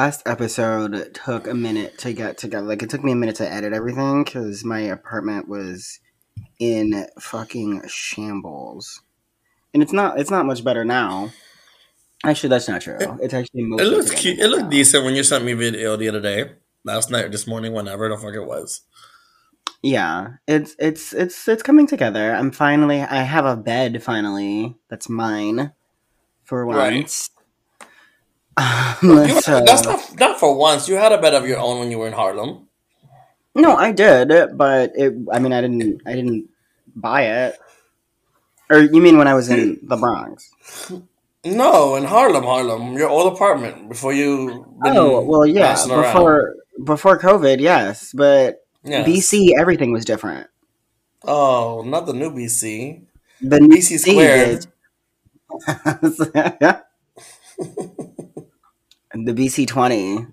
last episode took a minute to get together. Like it took me a minute to edit everything because my apartment was in fucking shambles, and it's not. It's not much better now. Actually, that's not true. It's actually it looks cute. It looked decent when you sent me video the other day, last night or this morning, whenever the fuck it was. Yeah, it's it's it's it's coming together. I'm finally. I have a bed finally. That's mine for once. Right. Um, that's not not for once. You had a bed of your own when you were in Harlem. No, I did, but it. I mean, I didn't. I didn't buy it. Or you mean when I was in the Bronx? No, in Harlem, Harlem, your old apartment before you. Oh well, yeah, before around. before COVID, yes, but yes. BC, everything was different. Oh, not the new BC. The BC squared. the BC twenty.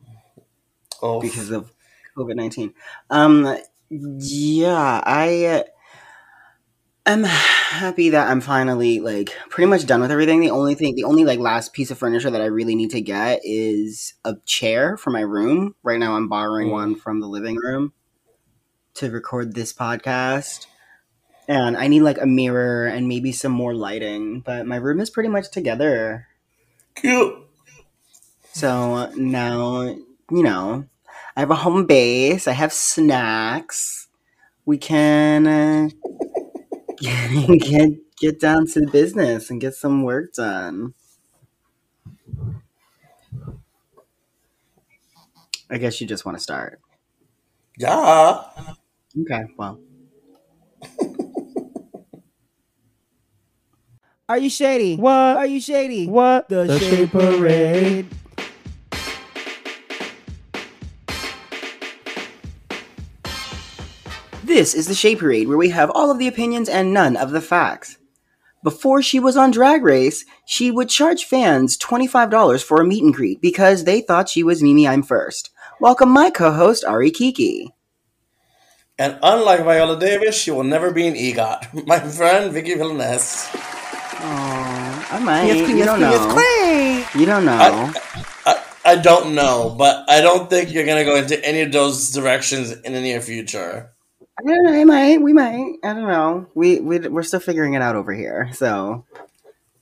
Oh, because of COVID nineteen. Um, yeah, I I'm happy that I'm finally like pretty much done with everything. The only thing, the only like last piece of furniture that I really need to get is a chair for my room. Right now, I'm borrowing one from the living room to record this podcast, and I need like a mirror and maybe some more lighting. But my room is pretty much together. Cute. So now you know I have a home base. I have snacks. We can. Uh, get get down to the business and get some work done. I guess you just want to start. Yeah. Okay, well. Are you shady? What? Are you shady? What? The, the Shade Parade. This is the Shade Parade, where we have all of the opinions and none of the facts. Before she was on Drag Race, she would charge fans $25 for a meet and greet because they thought she was Mimi Imfurst. Welcome my co-host, Ari Kiki. And unlike Viola Davis, she will never be an EGOT. My friend, Vicky Villainess. Oh, I might. Yes, you don't know. You don't know. I, I, I don't know, but I don't think you're going to go into any of those directions in the near future. I don't know. might. We might. I don't know. We we we're still figuring it out over here. So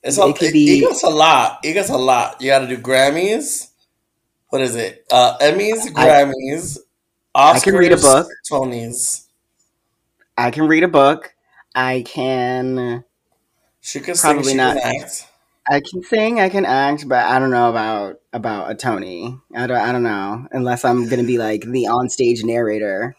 it's a, it could be. It, a lot. It gets a lot. You got to do Grammys. What is it? Uh, Emmys, Grammys, I, Oscars. I can read a book. Tonys. I can read a book. I can. She can probably sing, she not. Can act. I can sing, I can act, but I don't know about about a Tony. I don't, I don't know unless I'm gonna be like the onstage narrator.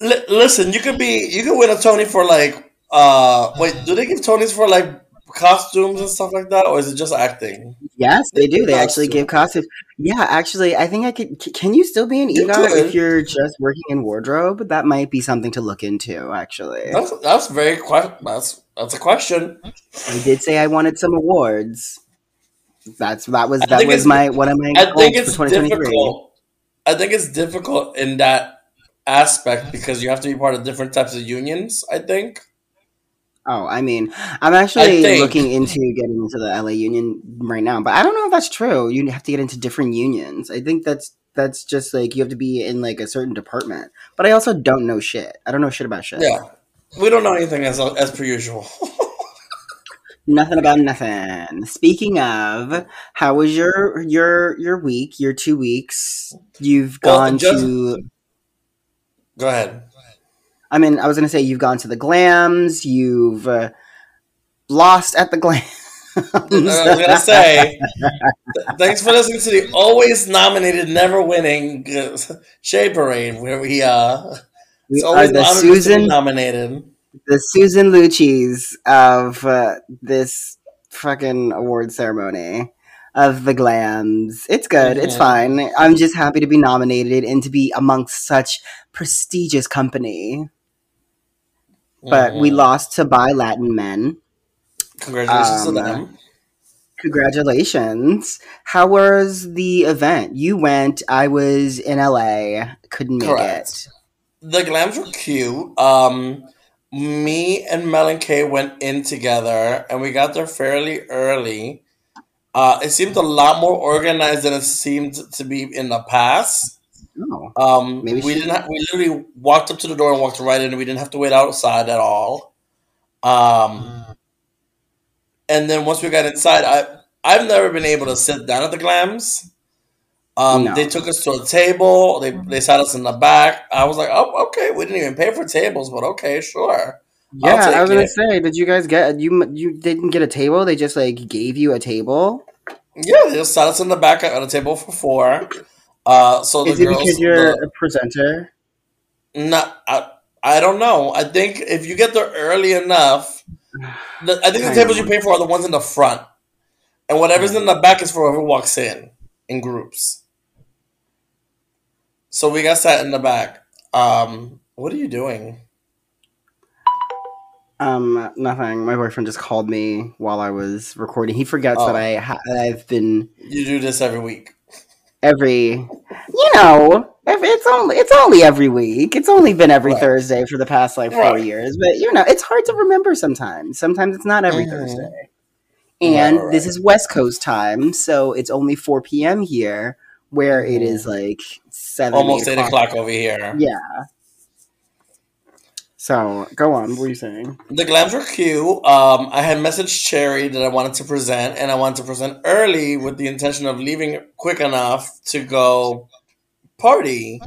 L- listen, you could be you could win a Tony for like uh wait, do they give Tonys for like costumes and stuff like that, or is it just acting? Yes, they do. They actually give costumes. Yeah, actually, I think I could. Can you still be an EGOT if you're just working in wardrobe? That might be something to look into. Actually, that's that's very que- that's that's a question. I did say I wanted some awards. That's that was that was my one of my I think it's difficult. I think it's difficult in that aspect because you have to be part of different types of unions. I think. Oh, I mean, I'm actually looking into getting into the LA union right now, but I don't know if that's true. You have to get into different unions. I think that's that's just like you have to be in like a certain department. But I also don't know shit. I don't know shit about shit. Yeah, we don't know anything as as per usual. nothing about nothing. Speaking of, how was your your your week? Your two weeks? You've well, gone just, to Go ahead. I mean, I was going to say you've gone to the glams, you've uh, lost at the glams. I was gonna say, thanks for listening to the always nominated, never winning uh, Shade Parade, where we uh, we are the Susan nominated, the Susan Lucci's of uh, this fucking award ceremony of the glams. It's good. Mm-hmm. It's fine. I'm just happy to be nominated and to be amongst such prestigious company. But mm-hmm. we lost to BYLatinMen. Congratulations um, to them. Congratulations. How was the event? You went. I was in LA. Couldn't make Correct. it. The glams were cute. Um, me and Mel and Kay went in together, and we got there fairly early Uh, it seemed a lot more organized than it seemed to be in the past. Oh, um, maybe we didn't. we literally walked up to the door and walked right in. We didn't have to wait outside at all. Um, and then once we got inside, I I've never been able to sit down at the Glams. Um, no. They took us to a table. They they sat us in the back. I was like, oh, okay. We didn't even pay for tables, but okay, sure. Yeah, I was gonna say, did you guys get you? You didn't get a table. They just like gave you a table. Yeah, they just sat us in the back at a table for four. Uh, so is the it girls, because you're the, a presenter? Not, I, I don't know. I think if you get there early enough, the, I think the tables you pay for are the ones in the front, and whatever's in the back is for whoever walks in in groups. So we got sat in the back. Um, what are you doing? Um, nothing. My boyfriend just called me while I was recording. He forgets oh. that I ha- I've been. You do this every week. Every, you know, it's only it's only every week. It's only been every right. Thursday for the past like four right. years. But you know, it's hard to remember sometimes. Sometimes it's not every mm. Thursday. And right. this is West Coast time, so it's only four p.m. here, where mm. it is mm-hmm. like seven, almost eight o'clock. eight o'clock over here. Yeah. So go on. What were you saying? The glams were cute. Um, I had messaged Cherry that I wanted to present, and I wanted to present early with the intention of leaving quick enough to go party.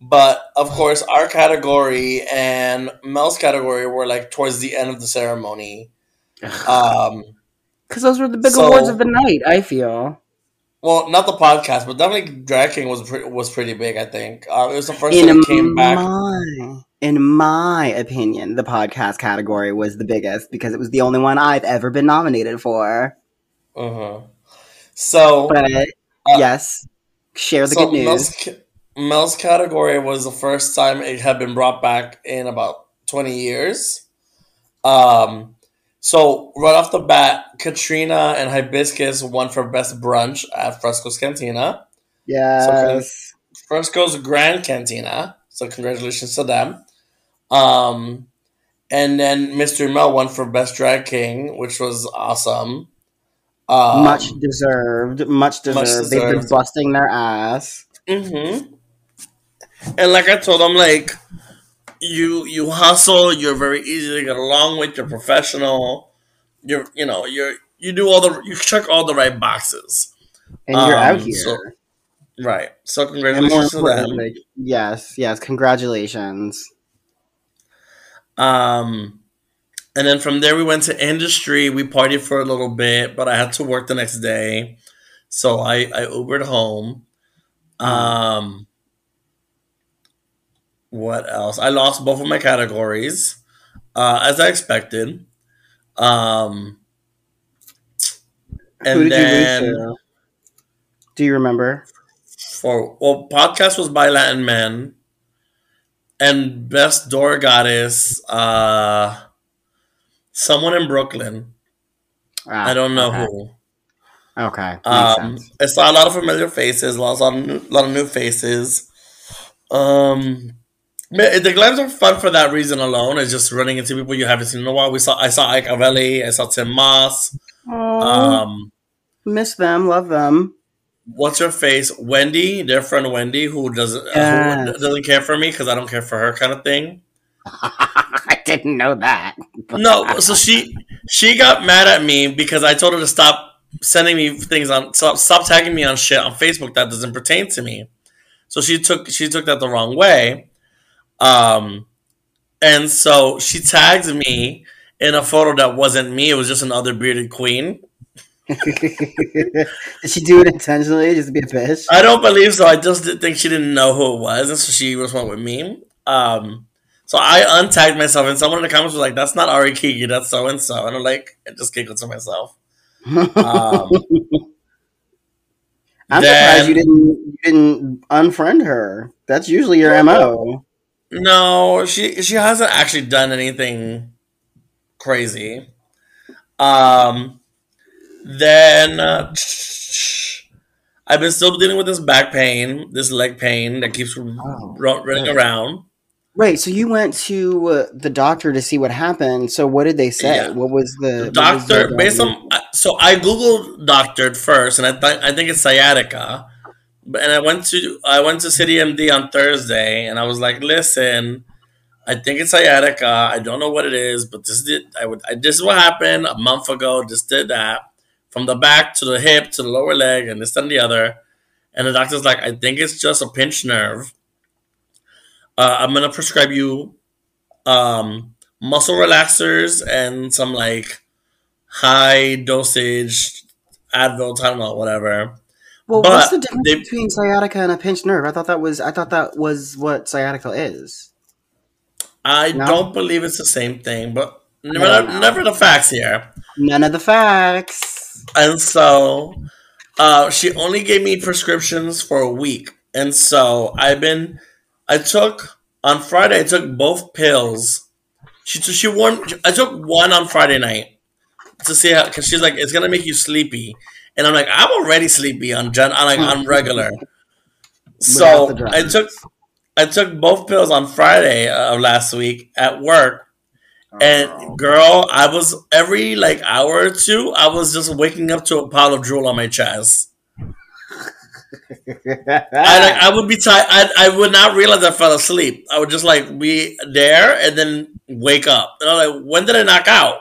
But of course, our category and Mel's category were like towards the end of the ceremony. Um, because those were the big so, awards of the night. I feel. Well, not the podcast, but definitely Drag King was pre- was pretty big. I think uh, it was the first in time it came my, back. In my opinion, the podcast category was the biggest because it was the only one I've ever been nominated for. Huh. So, but uh, yes, share the so good news. Mel's, Mel's category was the first time it had been brought back in about twenty years. Um, so right off the bat, Katrina and Hibiscus won for best brunch at Fresco's Cantina. Yes. So Fresco's Grand Cantina. So congratulations to them. Um, and then Mr. Mel won for best drag king, which was awesome. Um, much deserved. Much deserved. Much deserved. They've been busting their ass. Mm-hmm. And like I told them, like you you hustle. You're very easy to get along with. You're professional. You're you know you're you do all the you check all the right boxes. And you're um, out here. So, right. So congratulations to them. Like, yes, yes, congratulations. Um, and then from there we went to industry. We partied for a little bit, but I had to work the next day, so I I Ubered home. Um, what else? I lost both of my categories, uh, as I expected. Um, and then, you? Do you remember? For well, podcast was BYLatinMen, and best door goddess, uh, someone in Brooklyn. Ah, I don't know okay. who. Okay. Um, I saw a lot of familiar faces, a lot of new, lot of new faces. Um, the glams are fun for that reason alone. It's just running into people you haven't seen in a while. We saw I saw Ike Avelli, I saw Tim Moss. Um, miss them, love them. What's her face? Wendy, their friend Wendy, who doesn't yes. who doesn't care for me because I don't care for her, kind of thing. I didn't know that. no, so she she got mad at me because I told her to stop sending me things on stop, stop tagging me on shit on Facebook that doesn't pertain to me. So she took she took that the wrong way. Um, and so she tags me in a photo that wasn't me. It was just another bearded queen. Did she do it intentionally just to be a bitch? I don't believe so. I just think she didn't know who it was, and so she responded with me. Um, so I untagged myself, and someone in the comments was like, "That's not Ari Kiki, that's so and so," and I'm like, I just giggled to myself. Um, I'm then, surprised you didn't you didn't unfriend her. That's usually your mo. No, she she hasn't actually done anything crazy. Um, then uh, I've been still dealing with this back pain, this leg pain that keeps oh, running around. Right. So you went to uh, the doctor to see what happened. So what did they say? Yeah. What was the, the doctor? Was based on so I googled doctored first, and I th- I think it's sciatica. But and I went to I went to City MD on Thursday, and I was like, listen, I think it's sciatica. I don't know what it is, but this did I would I, this is what happened a month ago. Just did that from the back to the hip to the lower leg, and this and the other. And the doctor's like, I think it's just a pinched nerve. Uh, I'm gonna prescribe you um, muscle relaxers and some like high dosage Advil, Tylenol, whatever. Well, but what's the difference they, between sciatica and a pinched nerve? I thought that was I thought that was what sciatica is. I no? don't believe it's the same thing, but never, never the facts here. None of the facts. And so, uh, she only gave me prescriptions for a week, and so I've been. I took on Friday. I took both pills. She she warned. I took one on Friday night to see how because she's like it's gonna make you sleepy, and I'm like I'm already sleepy on gen on like on regular. so I took I took both pills on Friday of last week at work, and girl, I was every like hour or two, I was just waking up to a pile of drool on my chest. I like I would be tired. I, I would not realize I fell asleep. I would just like be there and then wake up. And I'm like, when did I knock out?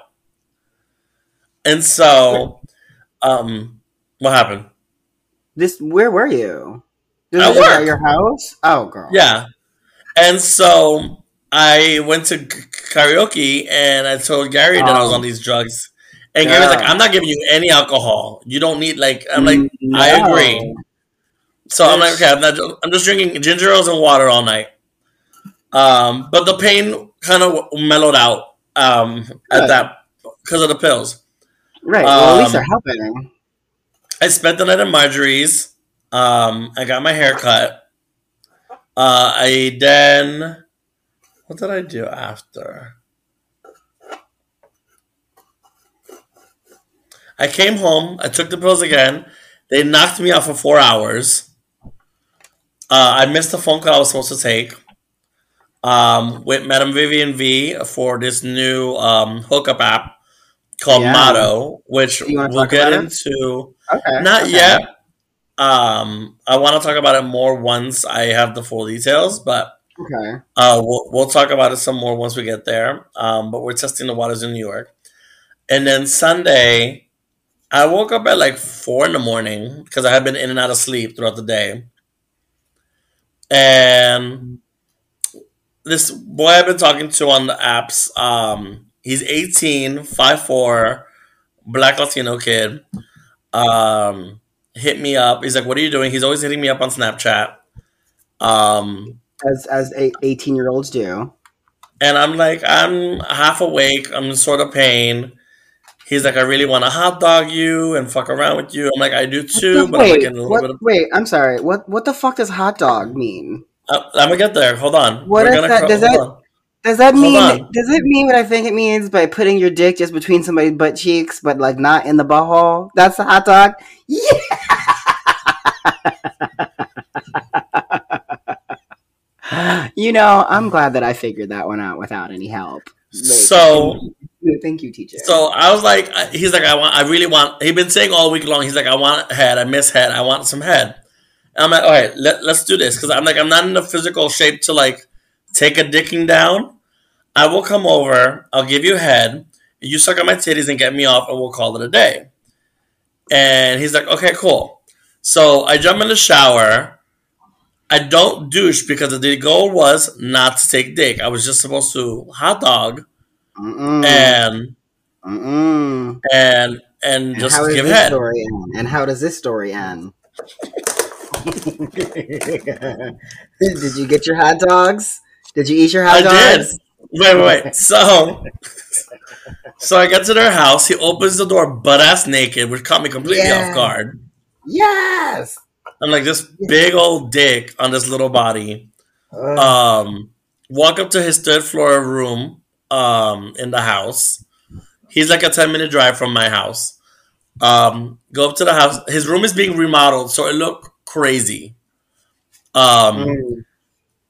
And so, um, what happened? This where were you? This at work. At your house? Oh, girl. Yeah. And so I went to karaoke and I told Gary that I was on these drugs. And yeah. Gary's like, I'm not giving you any alcohol. You don't need like. I'm like, no. I agree. So I'm like, okay, I'm, not, I'm just drinking ginger ales and water all night. Um, but the pain kind of mellowed out um, at that because of the pills. Right. Well, at least they're um, helping. I spent the night at Marjorie's. Um, I got my hair cut. Uh, I then what did I do after? I came home. I took the pills again. They knocked me out for four hours. Uh, I missed the phone call I was supposed to take um, with Madame Vivian V for this new um, hookup app called yeah. Motto, which we'll get into. Okay. Not okay. yet. Um, I want to talk about it more once I have the full details, but okay. Uh, we'll we'll talk about it some more once we get there. Um, but we're testing the waters in New York, and then Sunday, I woke up at like four in the morning because I had been in and out of sleep throughout the day. And this boy I've been talking to on the apps, um, he's 18, 5'4, black Latino kid. Um, hit me up. He's like, What are you doing? He's always hitting me up on Snapchat. Um, as as 18 year olds do. And I'm like, I'm half awake. I'm in sort of pain. He's like, I really want to hot dog you and fuck around with you. I'm like, I do too, but wait, I'm like, what, of- wait, I'm sorry. What what the fuck does hot dog mean? Uh, I'm gonna get there. Hold on. What is that? does that does that mean does it mean what I think it means by putting your dick just between somebody's butt cheeks, but like not in the butthole? That's a hot dog. Yeah. You know, I'm glad that I figured that one out without any help. so Thank you, teacher. So I was like, he's like, I want, I really want. He's been saying all week long. He's like, I want head. I miss head. I want some head. And I'm like, all right, let, let's do this because I'm like, I'm not in the physical shape to like take a dicking down. I will come over. I'll give you head. You suck on my titties and get me off, and we'll call it a day. And he's like, okay, cool. So I jump in the shower. I don't douche because the goal was not to take dick. I was just supposed to hot dog Mm-mm. and Mm-mm. and and just and give head. Story? And how does this story end? did you get your hot dogs? Did you eat your hot I dogs? Did. Wait, wait, wait. So, so I get to their house. He opens the door, butt ass naked, which caught me completely off guard. Yes. I'm like this big old dick on this little body. Um, walk up to his third floor room um, in the house. He's like a 10 minute drive from my house. Um, go up to the house. His room is being remodeled, so it looked crazy. Um, mm.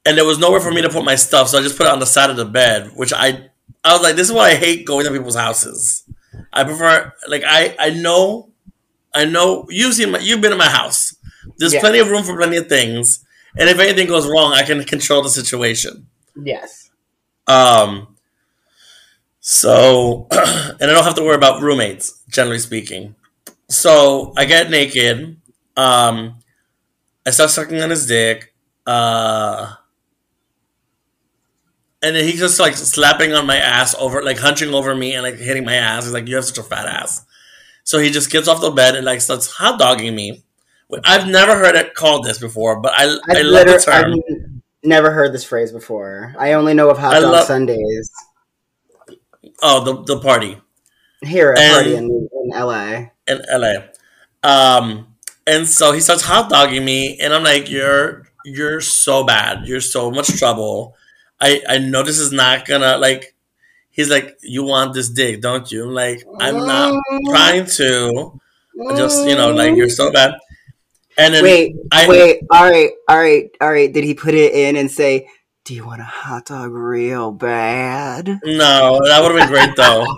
And there was nowhere for me to put my stuff, so I just put it on the side of the bed, which I I was like, this is why I hate going to people's houses. I prefer like I I know I know you've seen my you've been in my house. There's yeah. plenty of room for plenty of things, and if anything goes wrong, I can control the situation. Yes. Um. So, and I don't have to worry about roommates, generally speaking. So I get naked. Um, I start sucking on his dick. Uh, and then he's just like slapping on my ass over, like hunching over me and like hitting my ass. He's like, "You have such a fat ass." So he just gets off the bed and like starts hot dogging me. I've never heard it called this before, but I, I love the term. I've never heard this phrase before. I only know of hot dog love, Sundays. Oh, the the party here at party in, in LA. In LA, um, and so he starts hot dogging me, and I'm like, "You're you're so bad. You're so much trouble." I I know this is not gonna like. He's like, you want this dick, don't you? I'm like, I'm not trying to. Just you know, like you're so bad. And then wait, I, wait, all right, all right, all right. Did he put it in and say, "Do you want a hot dog real bad"? No, that would have been great though.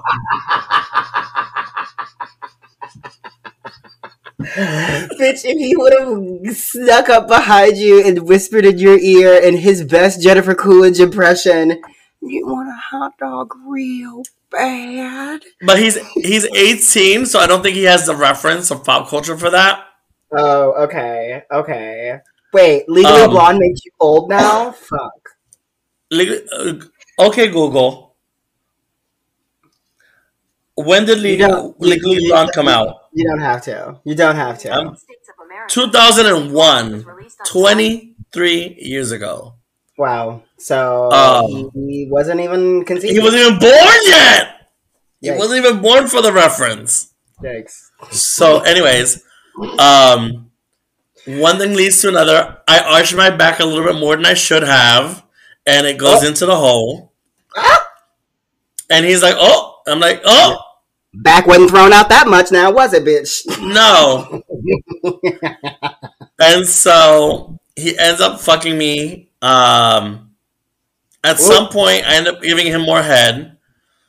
Bitch, if he would have snuck up behind you and whispered in your ear in his best Jennifer Coolidge impression, you want a hot dog real bad? But he's he's 18, so I don't think he has the reference of pop culture for that. Oh, okay, okay. Wait, Legally um, Blonde makes you old now? Fuck. Legal, uh, okay, Google. When did Legal, Legally Blonde come out? You don't have to. You don't have to. Um, 2001, 23 years ago. Wow. So um, he wasn't even conceived. He wasn't even born yet. He wasn't even born for the reference. Thanks. So, anyways, um, one thing leads to another. I arch my back a little bit more than I should have, and it goes oh. into the hole. Ah! And he's like, "Oh," I'm like, "Oh." Back wasn't thrown out that much now, was it, bitch? No. and so he ends up fucking me. Um, at some point, I end up giving him more head.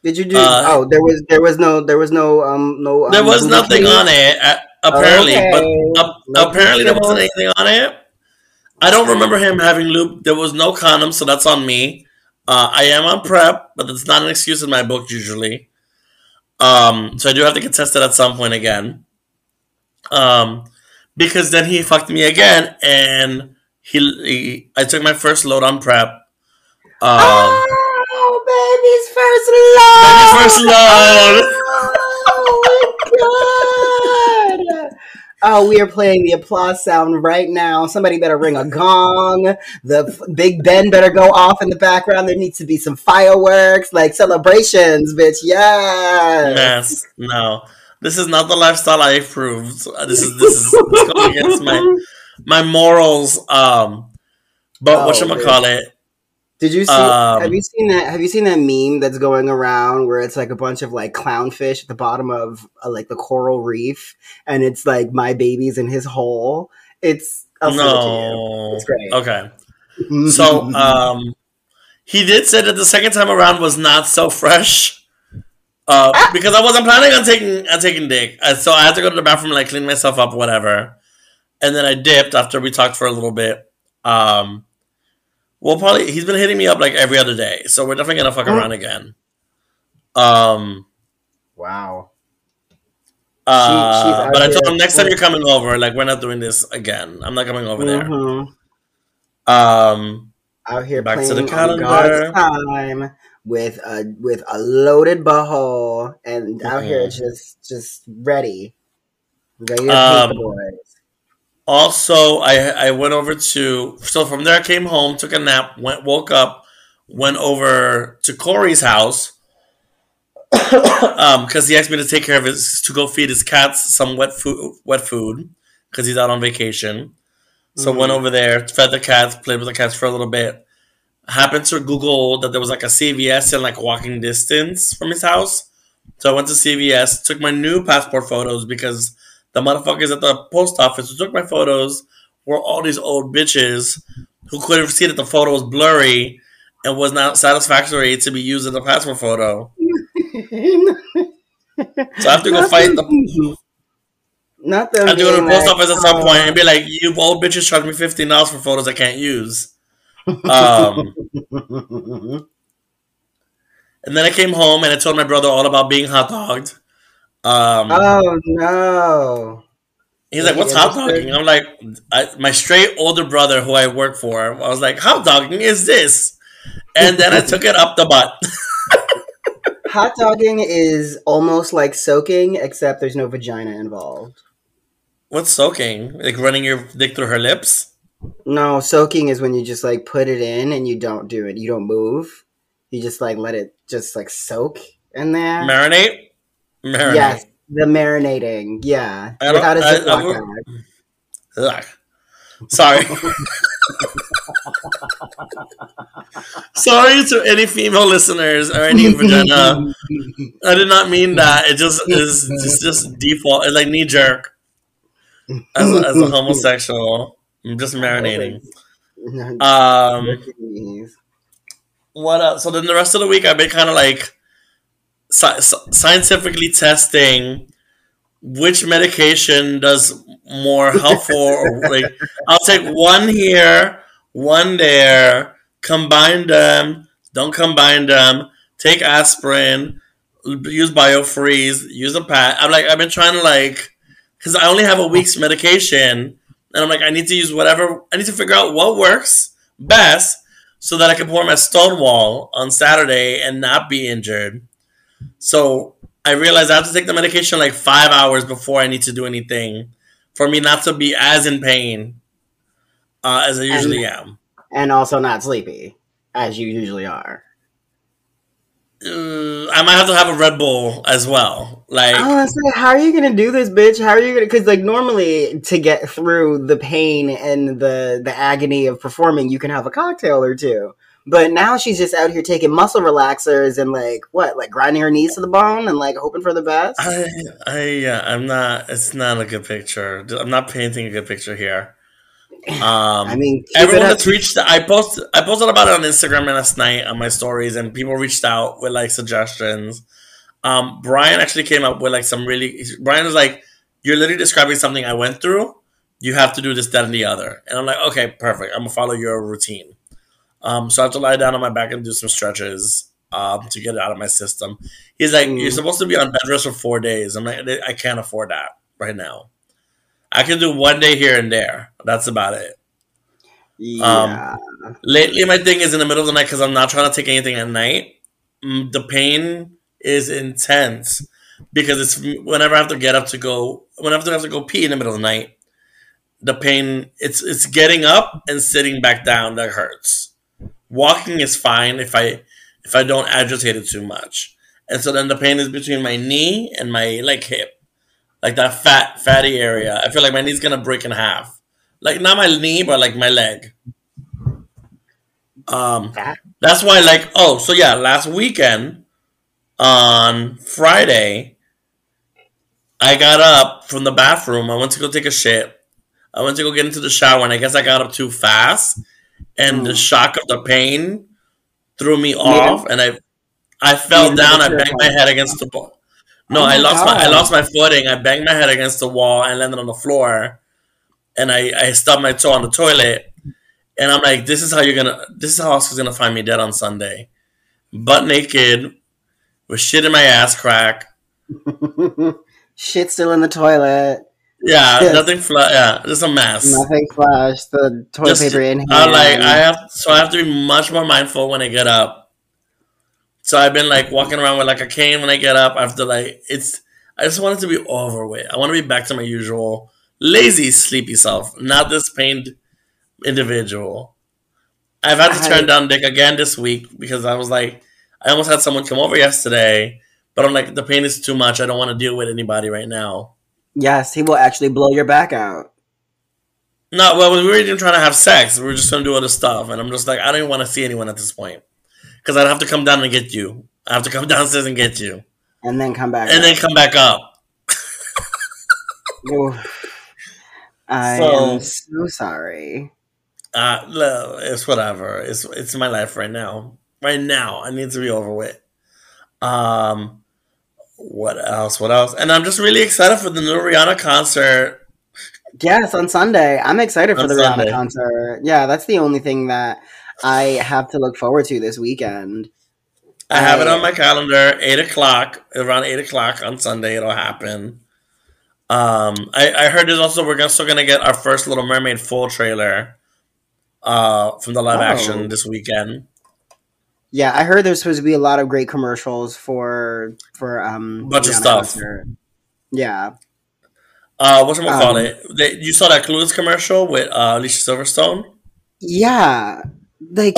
Did you do? Uh, oh, there was there was no there was no um no. Um, there was nothing on it apparently, okay. but uh, apparently there wasn't anything on it. I don't remember him having lube. There was no condom, so that's on me. Uh, I am on PrEP, but that's not an excuse in my book usually. Um, so I do have to get tested at some point again. Um, because then he fucked me again, and he, he I took my first load on PrEP. Um, oh, baby's first load. Baby's first load. Oh, we are playing the applause sound right now. Somebody better ring a gong. The Big Ben better go off in the background. There needs to be some fireworks, like celebrations, bitch. Yes. Yes. No. This is not the lifestyle I approve. This is this is going against my my morals. Um, but oh, what should I call it? Did you see? Um, have you seen that? Have you seen that meme that's going around where it's like a bunch of like clownfish at the bottom of uh, like the coral reef, and it's like my baby's in his hole. It's I'll no, it it's great. Okay, so um, he did say that the second time around was not so fresh. Uh, ah! because I wasn't planning on taking on taking dick, uh, so I had to go to the bathroom and like clean myself up, whatever. And then I dipped after we talked for a little bit. Um, well, probably he's been hitting me up like every other day, so we're definitely gonna fuck around again. Um. Wow. Uh, she, but I told him next time you're coming over, like we're not doing this again. I'm not coming over mm-hmm. there. Um. Out here back to the calendar. time with a with a loaded butthole, and mm-hmm. out here just just ready, ready to um, boys. Also, I I went over to so from there I came home, took a nap, went woke up, went over to Corey's house um because he asked me to take care of his to go feed his cats some wet food wet food because he's out on vacation. So mm-hmm. went over there, fed the cats, played with the cats for a little bit. Happened to Google that there was like a CVS in like walking distance from his house. So I went to CVS, took my new passport photos because the motherfuckers at the post office who took my photos were all these old bitches who couldn't see that the photo was blurry and was not satisfactory to be used in the passport photo. So I have to go fight the. Not the. I have to go to the post office at some point and be like, "You old bitches charge me fifteen dollars for photos I can't use." Um, and then I came home and I told my brother all about being hot dogged. Um, oh no! He's like, "What's hot dogging?" I'm like, I, "My straight older brother who I work for." I was like, "Hot dogging is this?" And then I took it up the butt. hot dogging is almost like soaking, except there's no vagina involved. What's soaking? Like running your dick through her lips? No, soaking is when you just like put it in and you don't do it. You don't move. You just like let it just like soak in there. Marinate. Yes, the marinating. Yeah, without a ziploc bag. Sorry. Sorry to any female listeners or any vagina. I did not mean that. It just is just, just default. It's like knee jerk. As a, as a homosexual, I'm just marinating. Um, what else? So then the rest of the week, I've been kind of like scientifically testing which medication does more helpful. or like, I'll take one here, one there, combine them, don't combine them, take aspirin, use biofreeze, use a pat. I'm like, I've been trying to like, because I only have a week's medication, and I'm like, I need to use whatever, I need to figure out what works best so that I can pour my Stonewall on Saturday and not be injured. So I realized I have to take the medication like five hours before I need to do anything for me not to be as in pain uh, as I usually and, am. And also not sleepy, as you usually are. Uh, I might have to have a Red Bull as well. Like, I was like, how are you gonna do this, bitch? How are you gonna? Because like normally to get through the pain and the the agony of performing, you can have a cocktail or two. But now she's just out here taking muscle relaxers and like what, like grinding her knees to the bone and like hoping for the best. I, I, yeah, I'm not. It's not a good picture. I'm not painting a good picture here. Um, I mean, everyone that's reached, I posted, I posted about it on Instagram last night on my stories, and people reached out with like suggestions. Um, Brian actually came up with like some really. Brian was like, "You're literally describing something I went through. You have to do this, that, and the other." And I'm like, "Okay, perfect. I'm gonna follow your routine." Um, so I have to lie down on my back and do some stretches um, to get it out of my system. He's like. "You're supposed to be on bed rest for four days." I'm like, "I can't afford that right now. I can do one day here and there. That's about it." Yeah. Um, lately, my thing is in the middle of the night because I'm not trying to take anything at night. Mm, the pain is intense because it's whenever I have to get up to go, whenever I have to go pee in the middle of the night, the pain it's it's getting up and sitting back down that hurts. Walking is fine if I if I don't agitate it too much. And so then the pain is between my knee and my like hip. Like that fat fatty area. I feel like my knee's gonna break in half. Like not my knee, but like my leg. Um that's why like oh, so yeah, last weekend on Friday I got up from the bathroom. I went to go take a shit. I went to go get into the shower and I guess I got up too fast and mm. the shock of the pain threw me off, and I I fell down. I banged my head against the wall. No, oh I lost God. my I lost my footing. I banged my head against the wall and landed on the floor, and I I stubbed my toe on the toilet. And I'm like, this is how you're gonna. This is how Oscar's gonna find me dead on Sunday, butt naked, with shit in my ass crack. shit still in the toilet. Yeah, nothing flash. Yeah, just a mess. Nothing flash. The toilet just, paper in here. I like I have, so I have to be much more mindful when I get up. So I've been like walking around with like a cane when I get up. After like it's, I just want it to be over with. I want to be back to my usual lazy, sleepy self, not this pained individual. I've had to turn down Dick again this week because I was like, I almost had someone come over yesterday, but I'm like, the pain is too much. I don't want to deal with anybody right now. Yes, he will actually blow your back out. No, well, we were even trying to have sex. We were just going to do other stuff, and I'm just like, I don't even want to see anyone at this point because I'd have to come down and get you. I have to come downstairs and get you, and then come back, and up. then come back up. I so, am so sorry. Uh, no, it's whatever. It's it's my life right now. Right now, I need to be over with. Um, What else? What else? And I'm just really excited for the new Rihanna concert. Yes, on Sunday. I'm excited for the Sunday. Rihanna concert. Yeah, that's the only thing that I have to look forward to this weekend. I have it on my calendar, eight o'clock, around eight o'clock on Sunday. It'll happen. Um, I, I heard there's also we're still gonna get our first Little Mermaid full trailer, uh, from the live oh. action this weekend. Yeah, I heard there's supposed to be a lot of great commercials for for um bunch of stuff. Concert. Yeah. Uh, what's um, call it? They, you saw that Clueless commercial with uh, Alicia Silverstone. Yeah, like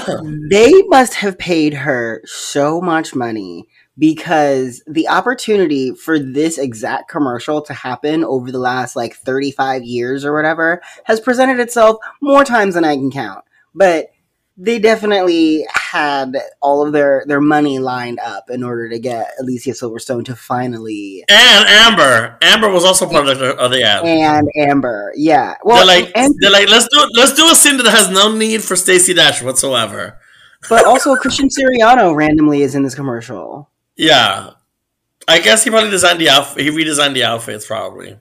they must have paid her so much money because the opportunity for this exact commercial to happen over the last like 35 years or whatever has presented itself more times than I can count. But they definitely had all of their their money lined up in order to get Alicia Silverstone to finally and Amber. Amber was also part of the, of the ad. And Amber, yeah. Well, they're like and, they're like let's do let's do a scene that has no need for Stacey Dash whatsoever. But also Christian Siriano randomly is in this commercial. Yeah, I guess he probably designed the outfit. He redesigned the outfits probably.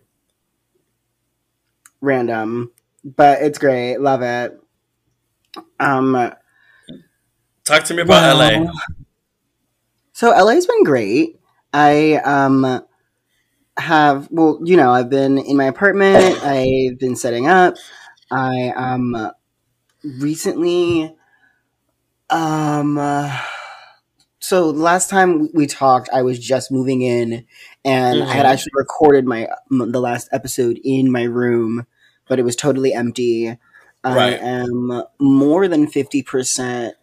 Random, but it's great. Love it. Um, talk to me about well, LA. So LA's been great. I um have well, you know, I've been in my apartment. I've been setting up. I um recently um uh, so last time we talked, I was just moving in, and mm-hmm. I had mm-hmm. actually recorded my the last episode in my room, but it was totally empty. Right. I am more than 50%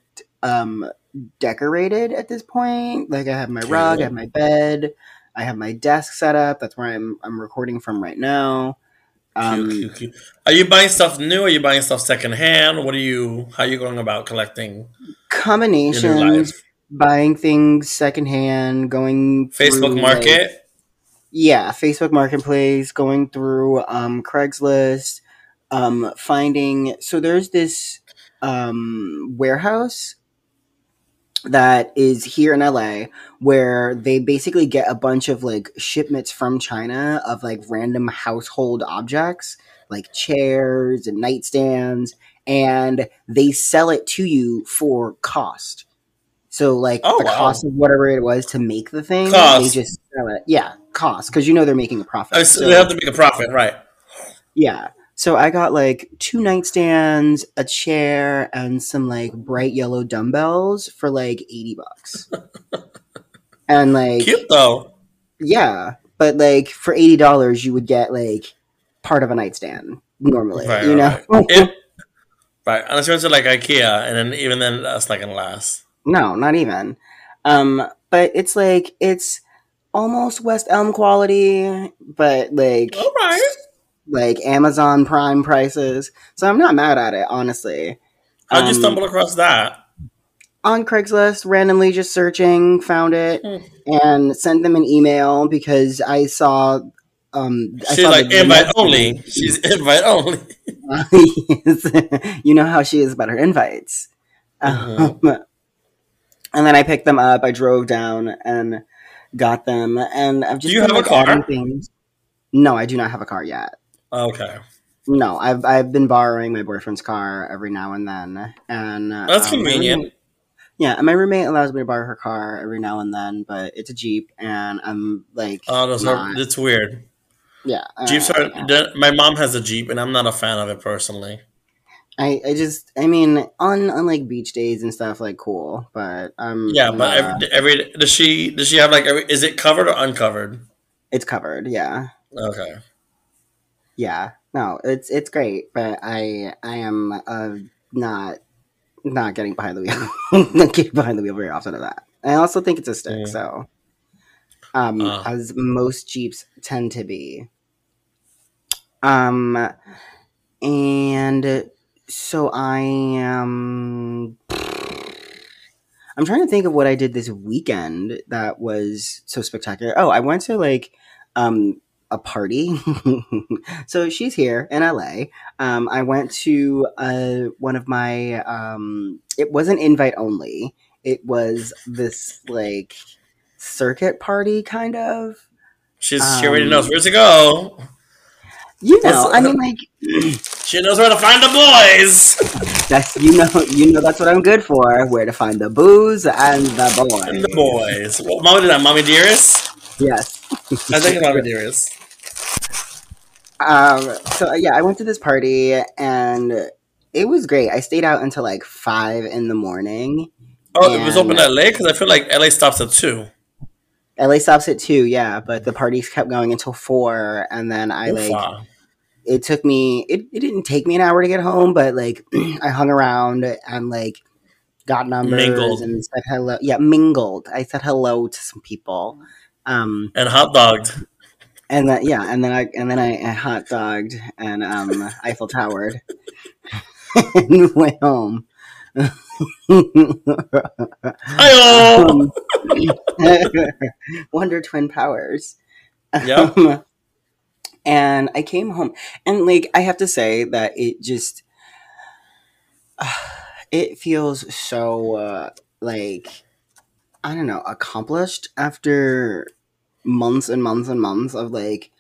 um, decorated at this point. Like I have my rug, I have my bed, I have my desk set up. That's where I'm I'm recording from right now. Um, cute, cute, cute. Are you buying stuff new? Are you buying stuff secondhand? What are you? How are you going about collecting? Combinations. Buying things secondhand. Going Facebook through, Market. Like, yeah, Facebook Marketplace. Going through um, Craigslist um, finding so there's this um, warehouse that is here in LA where they basically get a bunch of like shipments from China of like random household objects like chairs and nightstands and they sell it to you for cost. So like oh, the wow. cost of whatever it was to make the thing, cost. they just sell it. Yeah, cost because you know they're making a profit. Oh, so, so they have to make a profit, right? Yeah. So I got like two nightstands, a chair, and some like bright yellow dumbbells for like 80 bucks. and like cute though. Yeah. But like for eighty dollars you would get like part of a nightstand normally. Right, you know? Right. it, right. Unless you went to like IKEA and then even then that's not gonna last. No, not even. Um, but it's like it's almost West Elm quality, but like all right like Amazon Prime prices. So I'm not mad at it, honestly. How'd um, you stumble across that? On Craigslist, randomly just searching, found it, hmm. and sent them an email because I saw. Um, I She's saw like invite only. She's invite only. you know how she is about her invites. Mm-hmm. Um, and then I picked them up. I drove down and got them, and I've just do you have a car? Things. No, I do not have a car yet. Okay. No, I've I've been borrowing my boyfriend's car every now and then, and that's um, convenient. yeah, and my roommate allows me to borrow her car every now and then, but it's a Jeep, and I'm like, oh, those not, it's weird. Yeah, uh, Jeeps are. Yeah. My mom has a Jeep, and I'm not a fan of it personally. I, I just I mean on on like beach days and stuff like cool, but um yeah, but every, every does she does she have like every, is it covered or uncovered? It's covered, yeah. Okay yeah. No it's it's great but i i am uh not not getting behind the wheel. Not getting behind the wheel very often of that. I also think it's a stick mm. so um uh. as most jeeps tend to be. Um and so i am i'm trying to think of what i did this weekend that was so spectacular. Oh i went to like um a party. so she's here in LA. Um, I went to uh, one of my. Um, it wasn't invite only. It was this like circuit party, kind of. She's um, she already knows um, where to go. You know, I mean, like she knows where to find the boys. That's you know, you know that's what I'm good for. Where to find the booze and the boys. And the boys. Well, Mama did that, Mommy Dearest. Yes, I think Mommy Dearest. Um. So yeah, I went to this party and it was great. I stayed out until like five in the morning. Oh, it was open at LA because I feel like LA stops at two. LA stops at two, yeah, but the parties kept going until four, and then I Oofa. like it took me it, it didn't take me an hour to get home, but like I hung around and like got numbers mingled. and said hello. Yeah, mingled. I said hello to some people. Um and hot dogged. And then yeah, and then I and then I, I hot dogged and um Eiffel Towered and went home. um, Wonder Twin Powers. Yeah. Um, and I came home, and like I have to say that it just uh, it feels so uh, like I don't know accomplished after months and months and months of like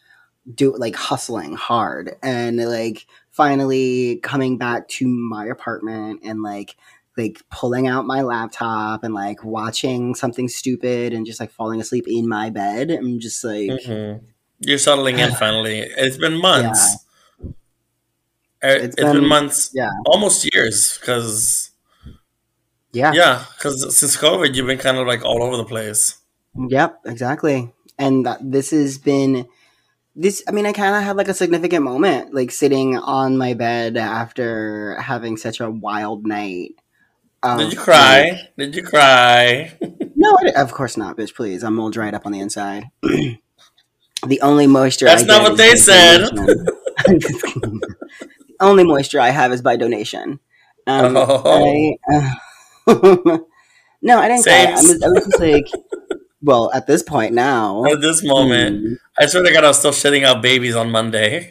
do like hustling hard and like finally coming back to my apartment and like like pulling out my laptop and like watching something stupid and just like falling asleep in my bed. I'm just like mm-hmm. you're settling in finally. It's been months. Yeah. Er, it's, it's been, been, months, yeah, almost years. Because yeah, yeah, because since COVID, you've been kind of like all over the place. Yep, exactly. And that, this has been this i mean i kind of had like a significant moment like sitting on my bed after having such a wild night um, Did you cry? Like, Did you cry? no, of course not, bitch. Please, I'm all dried up on the inside. the only moisture. That's not what they said. only moisture I have is by donation. Um, oh. I, uh, no, I didn't cry. I was, I was just like, well, at this point now. At this moment, hmm. I swear to God, I was still shitting out babies on Monday.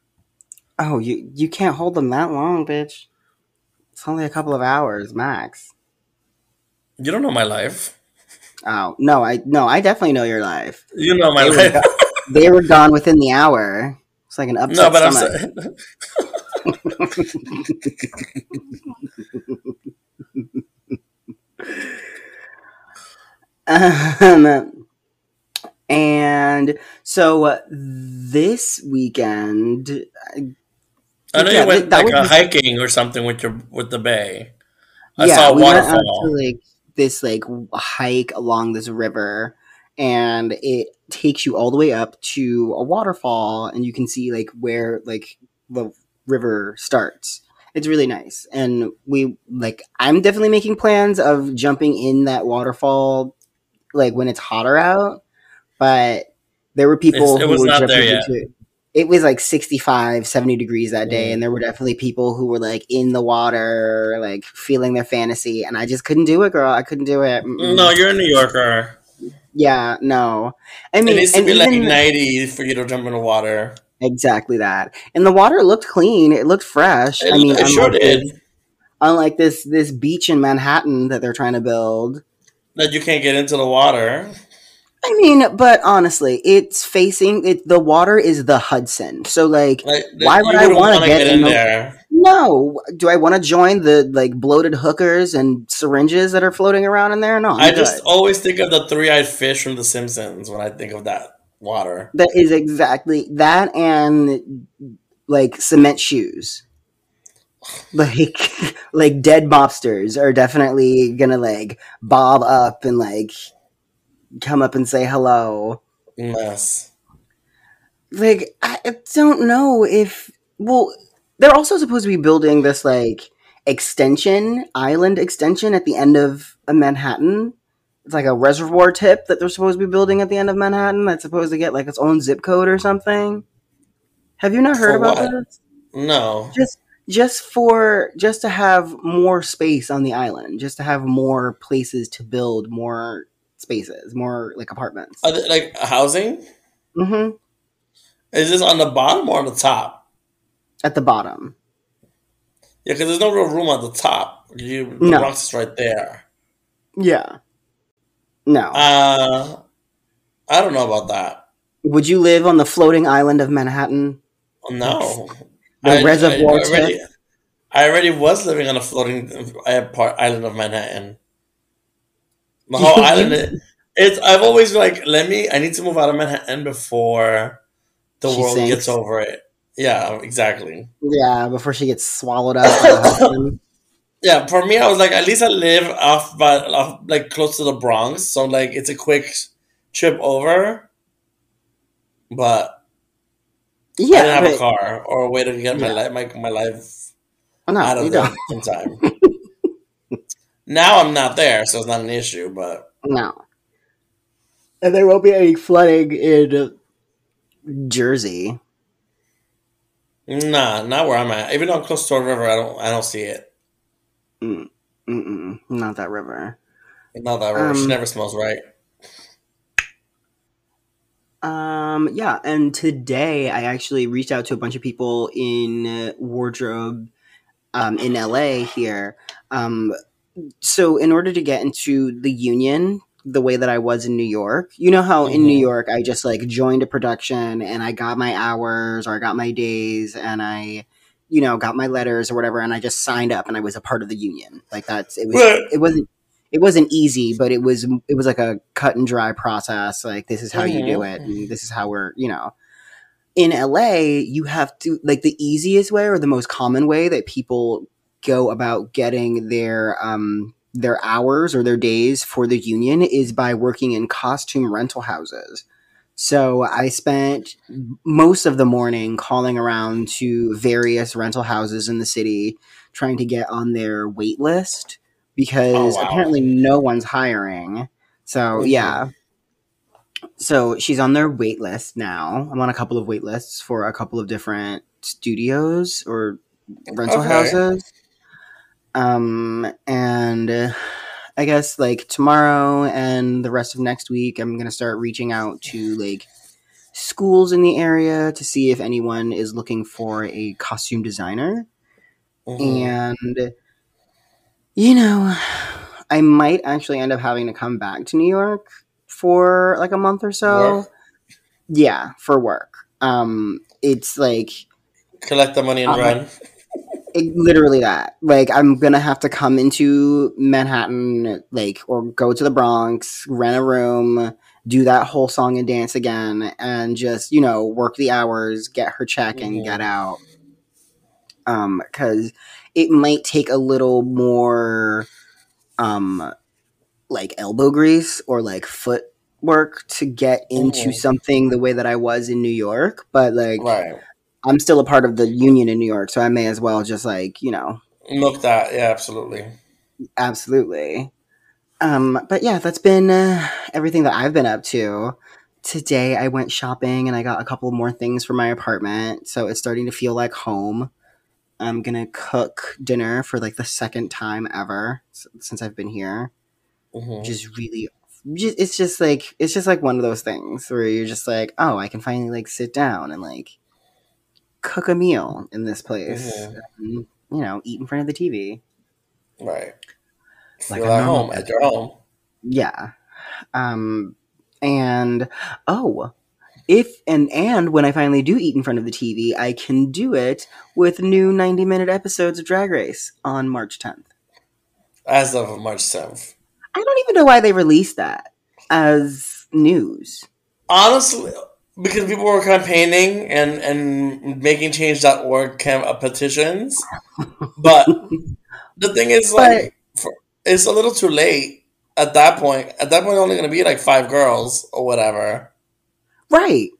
oh, you you can't hold them that long, bitch. It's only a couple of hours max. You don't know my life. Oh no, I no, I definitely know your life. You know my they life. Were, they were gone within the hour. It's like an upset. No, but stomach. I'm. um, and so uh, this weekend, I know yeah, you went like a hiking or something with your with the bay. I yeah, saw a we waterfall. Went to, like this like hike along this river, and it takes you all the way up to a waterfall, and you can see like where like the river starts. It's really nice, and we like. I'm definitely making plans of jumping in that waterfall, like when it's hotter out. But there were people it's, who were jumping into it. It was like 65 70 degrees that day and there were definitely people who were like in the water like feeling their fantasy and i just couldn't do it girl. I couldn't do it. Mm-mm. no you're a new yorker. Yeah no. I mean it needs to be like 90 for you to jump in the water. Exactly that. And the water looked clean. It looked fresh. It, i mean it sure did. unlike this this beach in manhattan that they're trying to build that you can't get into the water I mean, but honestly, it's facing it. The water is the Hudson, so like, like why would I want to get, in, the, there? No, do I want to join the like bloated hookers and syringes that are floating around in there? No, I'm i just good. always think of the three-eyed fish from The Simpsons when I think of that water. That is exactly that, and like cement shoes. like like dead mobsters are definitely gonna like bob up and like come up and say hello. Yes. Like, I don't know if. Well, they're also supposed to be building this, like, extension, island extension at the end of Manhattan. It's like a reservoir tip that they're supposed to be building at the end of Manhattan that's supposed to get, like, its own zip code or something. Have you not heard for about what? this? No. Just just for just to have more space on the island, just to have more places to build more spaces, more like apartments. They, like housing? Mm-hmm. Is this on the bottom or on the top? At the bottom. Yeah, because there's no real room on the top. You, the no. rocks is right there. Yeah. No. Uh, I don't know about that. Would you live on the floating island of Manhattan? No. The I, reservoir I, I already, I already was living on a floating uh, island of Manhattan. The whole island. It's. I've always like, let me. I need to move out of Manhattan before the she world sinks. gets over it. Yeah, exactly. Yeah, before she gets swallowed up. yeah, for me, I was like, at least I live off, but off, like close to the Bronx, so like it's a quick trip over. But yeah, I didn't have but, a car or a way to get yeah. my life, my my life no, out of there in time. now I'm not there, so it's not an issue. But no, and there won't be any flooding in Jersey. Nah, not where I'm at. Even though I'm close to a river, I don't I don't see it. Mm, mm not that river. Not that river. Um, she never smells right. Um. Yeah, and today I actually reached out to a bunch of people in wardrobe, um, in LA here. Um. So in order to get into the union the way that I was in New York. You know how mm-hmm. in New mm-hmm. York I just like joined a production and I got my hours or I got my days and I you know got my letters or whatever and I just signed up and I was a part of the union. Like that's it was it wasn't it wasn't easy, but it was it was like a cut and dry process. Like this is how mm-hmm. you do it and this is how we're, you know. In LA, you have to like the easiest way or the most common way that people go about getting their um their hours or their days for the union is by working in costume rental houses. So I spent most of the morning calling around to various rental houses in the city trying to get on their wait list because oh, wow. apparently no one's hiring. So yeah. So she's on their wait list now. I'm on a couple of wait lists for a couple of different studios or rental okay. houses. Um, and I guess like tomorrow and the rest of next week, I'm gonna start reaching out to like schools in the area to see if anyone is looking for a costume designer. Mm-hmm. And you know, I might actually end up having to come back to New York for like a month or so. Work. Yeah, for work. Um, it's like collect the money and um, run. It, literally that. Like I'm gonna have to come into Manhattan, like or go to the Bronx, rent a room, do that whole song and dance again, and just you know work the hours, get her check, mm-hmm. and get out. Um, because it might take a little more, um, like elbow grease or like foot work to get into mm-hmm. something the way that I was in New York, but like. Right I'm still a part of the union in New York, so I may as well just like you know milk that. Yeah, absolutely, absolutely. Um, but yeah, that's been uh, everything that I've been up to. Today I went shopping and I got a couple more things for my apartment, so it's starting to feel like home. I'm gonna cook dinner for like the second time ever since I've been here, mm-hmm. which is really it's just like it's just like one of those things where you're just like oh i can finally like sit down and like cook a meal in this place. Mm-hmm. And, you know, eat in front of the TV. Right. Like at home, at your home. Yeah. Um, and oh, if and and when I finally do eat in front of the TV, I can do it with new 90 minute episodes of Drag Race on March 10th. As of March 7th. I don't even know why they released that as news. Honestly, because people were campaigning and and making change.org cam- uh, petitions but the thing is like for, it's a little too late at that point at that point only going to be like five girls or whatever right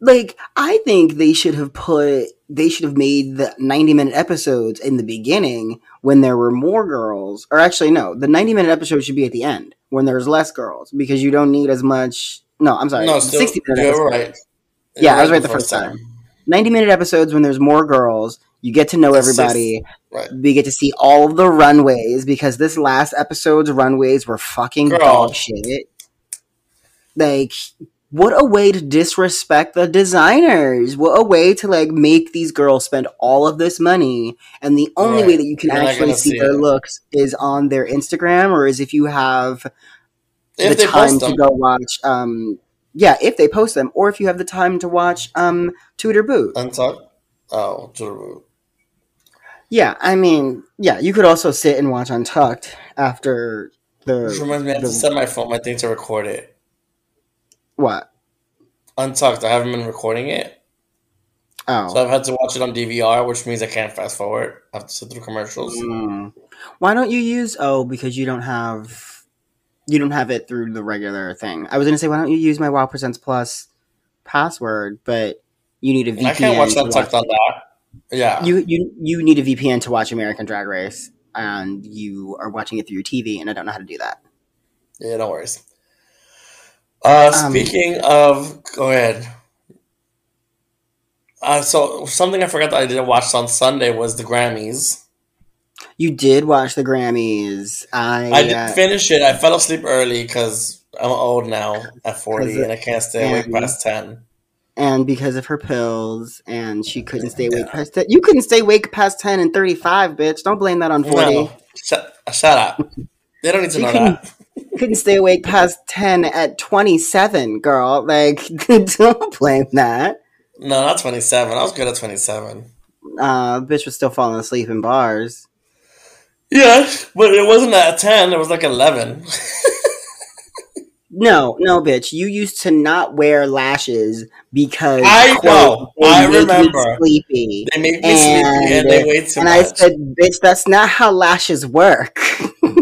like i think they should have put they should have made the 90 minute episodes in the beginning when there were more girls or actually no the 90 minute episode should be at the end when there's less girls because you don't need as much no, I'm sorry. No, still, 60 minute You're right. Yeah, right I was right the first time. time. 90 minute episodes when there's more girls. You get to know everybody. Right. We get to see all of the runways because this last episode's runways were fucking Girl. dog shit. Like, what a way to disrespect the designers. What a way to like make these girls spend all of this money and the only right. way that you can You're actually see, see their looks is on their Instagram or is if you have if the time to go watch. Um, yeah, if they post them, or if you have the time to watch um, Tudor Boot. Untucked. Oh, Tudor Boot. Yeah, I mean, yeah, you could also sit and watch Untucked after the. Which reminds me, I have to set my phone, my thing to record it. What? Untucked. I haven't been recording it. Oh. So I've had to watch it on DVR, which means I can't fast forward. I have to sit through commercials. Mm. Why don't you use oh because you don't have you don't have it through the regular thing. I was gonna say why don't you use my Wow Presents Plus password, but you need a VPN. I can't watch that watch on that. Yeah. You you you need a VPN to watch American Drag Race and you are watching it through your TV and I don't know how to do that. Yeah, no worries. Uh um, speaking um, of go ahead. Uh, so something I forgot that I didn't watch on Sunday was the Grammys. You did watch the Grammys. I I didn't uh, finish it. I fell asleep early because I'm old now at 40 and I can't stay awake past 10. And because of her pills, and she couldn't stay awake yeah. past 10. You couldn't stay awake past 10 and 35, bitch. Don't blame that on 40. No. Shut, shut up. They don't need to know that. Couldn't stay awake past 10 at 27, girl. Like, don't blame that. No, not 27. I was good at 27. Uh, bitch was still falling asleep in bars. Yeah, but it wasn't at 10. It was like 11. no, no, bitch. You used to not wear lashes because I quote, know. I remember. sleepy. They make me and, sleepy and they wait too and much. And I said, bitch, that's not how lashes work.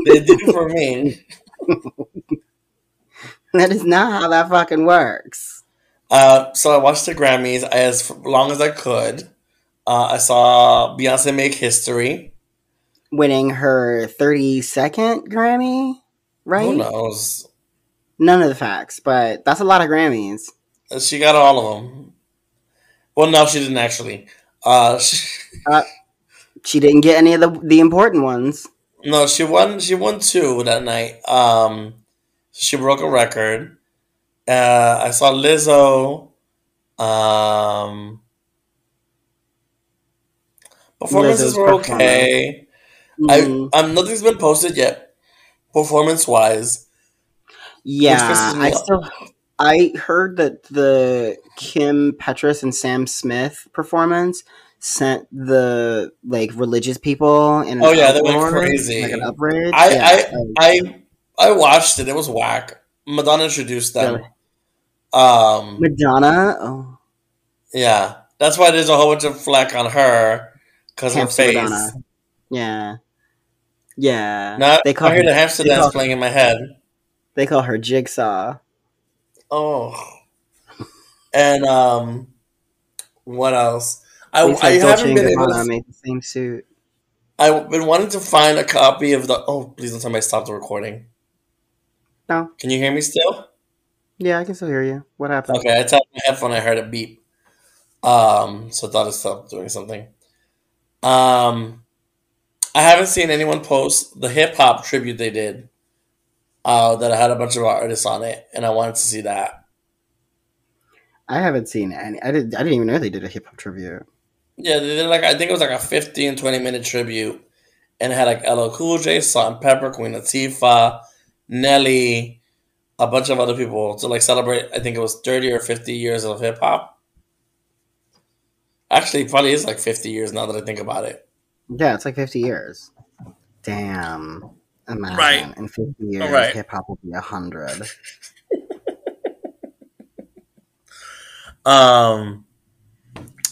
they do for me. that is not how that fucking works. Uh, so I watched the Grammys as long as I could. Uh, I saw Beyonce make history, winning her thirty second Grammy. Right? Who knows? None of the facts, but that's a lot of Grammys. She got all of them. Well, no, she didn't actually. Uh, she, uh, she didn't get any of the the important ones. No, she won. She won two that night. Um, she broke a record. Uh, I saw Lizzo. Um, performances Lizzo's were okay. Mm-hmm. I um, nothing's been posted yet, performance wise. Yeah, I still. I heard that the Kim Petras and Sam Smith performance sent the like religious people in. oh yeah, they went crazy. Like an outrage. I yeah, I, I I watched it. It was whack. Madonna introduced them. Really? Um, Madonna. Oh, yeah. That's why there's a whole bunch of flack on her because her face. Madonna. Yeah, yeah. Not, they call I hear the hamster dance playing in my head. They call her Jigsaw. Oh, and um, what else? I, I haven't been able to make the same suit. I've been wanting to find a copy of the. Oh, please don't tell me I stopped the recording. No. Can you hear me still? Yeah, I can still hear you. What happened? Okay, I tapped my headphone. I heard a beep. Um, so I thought it stopped doing something. Um, I haven't seen anyone post the hip hop tribute they did. Uh, that I had a bunch of artists on it, and I wanted to see that. I haven't seen any. I didn't. I didn't even know they did a hip hop tribute. Yeah, they did like I think it was like a 15, 20 minute tribute, and it had like LL Cool J, Salt-N-Pepa, Queen Latifah, Nelly, a bunch of other people to like celebrate. I think it was thirty or fifty years of hip hop. Actually, probably is like fifty years now that I think about it. Yeah, it's like fifty years. Damn. Imagine right. in fifty years, right. hip hop will be a hundred. um,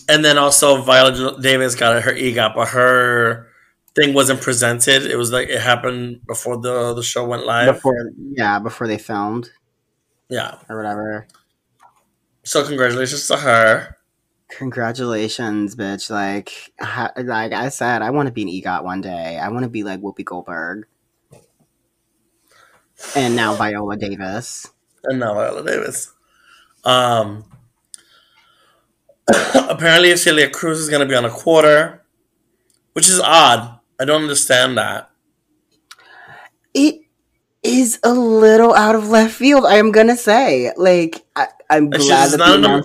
and then also Viola Davis got her EGOT, but her thing wasn't presented. It was like it happened before the the show went live. Before, yeah, before they filmed. Yeah, or whatever. So congratulations to her. Congratulations, bitch! Like, like I said, I want to be an EGOT one day. I want to be like Whoopi Goldberg. And now Viola Davis. And now Viola Davis. Um. Apparently, Celia Cruz is going to be on a quarter, which is odd I don't understand that. It is a little out of left field. I am gonna say, like, I, am glad she's that not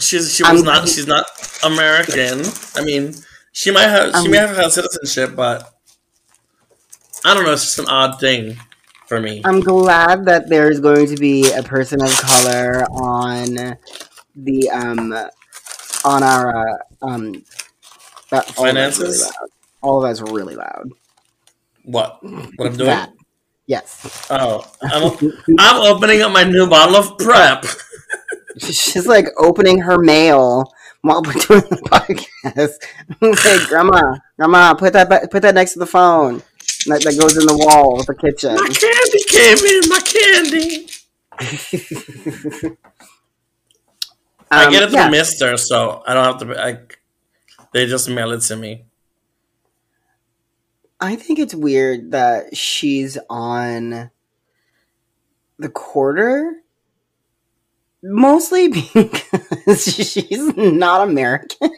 she's she was I'm, not she's not American. I mean, she might have she um, may have had citizenship, but I don't know. It's just an odd thing for me. I'm glad that there's going to be a person of color on the um on our uh, um that finances. All of that's really loud. What? What I'm doing? That. Yes. Oh, I'm, I'm opening up my new bottle of prep. She's like opening her mail while we're doing the podcast. hey, grandma, grandma, put that put that next to the phone. That, that goes in the wall of the kitchen. My candy came in. My candy. I get it um, yeah. from Mistr, so I don't have to. I, they just mail it to me. I think it's weird that she's on the quarter Mostly because she's not American.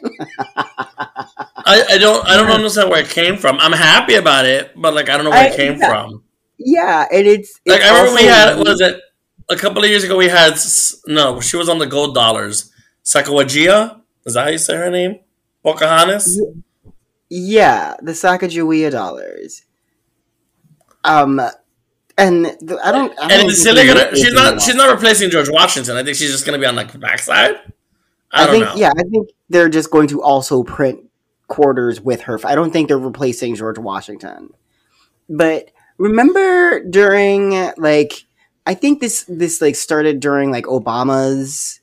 I, I, don't I don't understand where it came from. I'm happy about it, but like I don't know where I, it came yeah, from. Yeah, and it's, it's like I remember we had was it a couple of years ago we had no she was on the gold dollars. Sacagawea is that how you say her name? Pocahontas. Yeah, the Sacagawea dollars. Um, and the, I don't. I and Celia gonna, she's not. She's not replacing George Washington. I think she's just going to be on like the backside. I, I think. Know. Yeah, I think they're just going to also print quarters with her. I don't think they're replacing George Washington. But remember during like I think this this like started during like Obama's.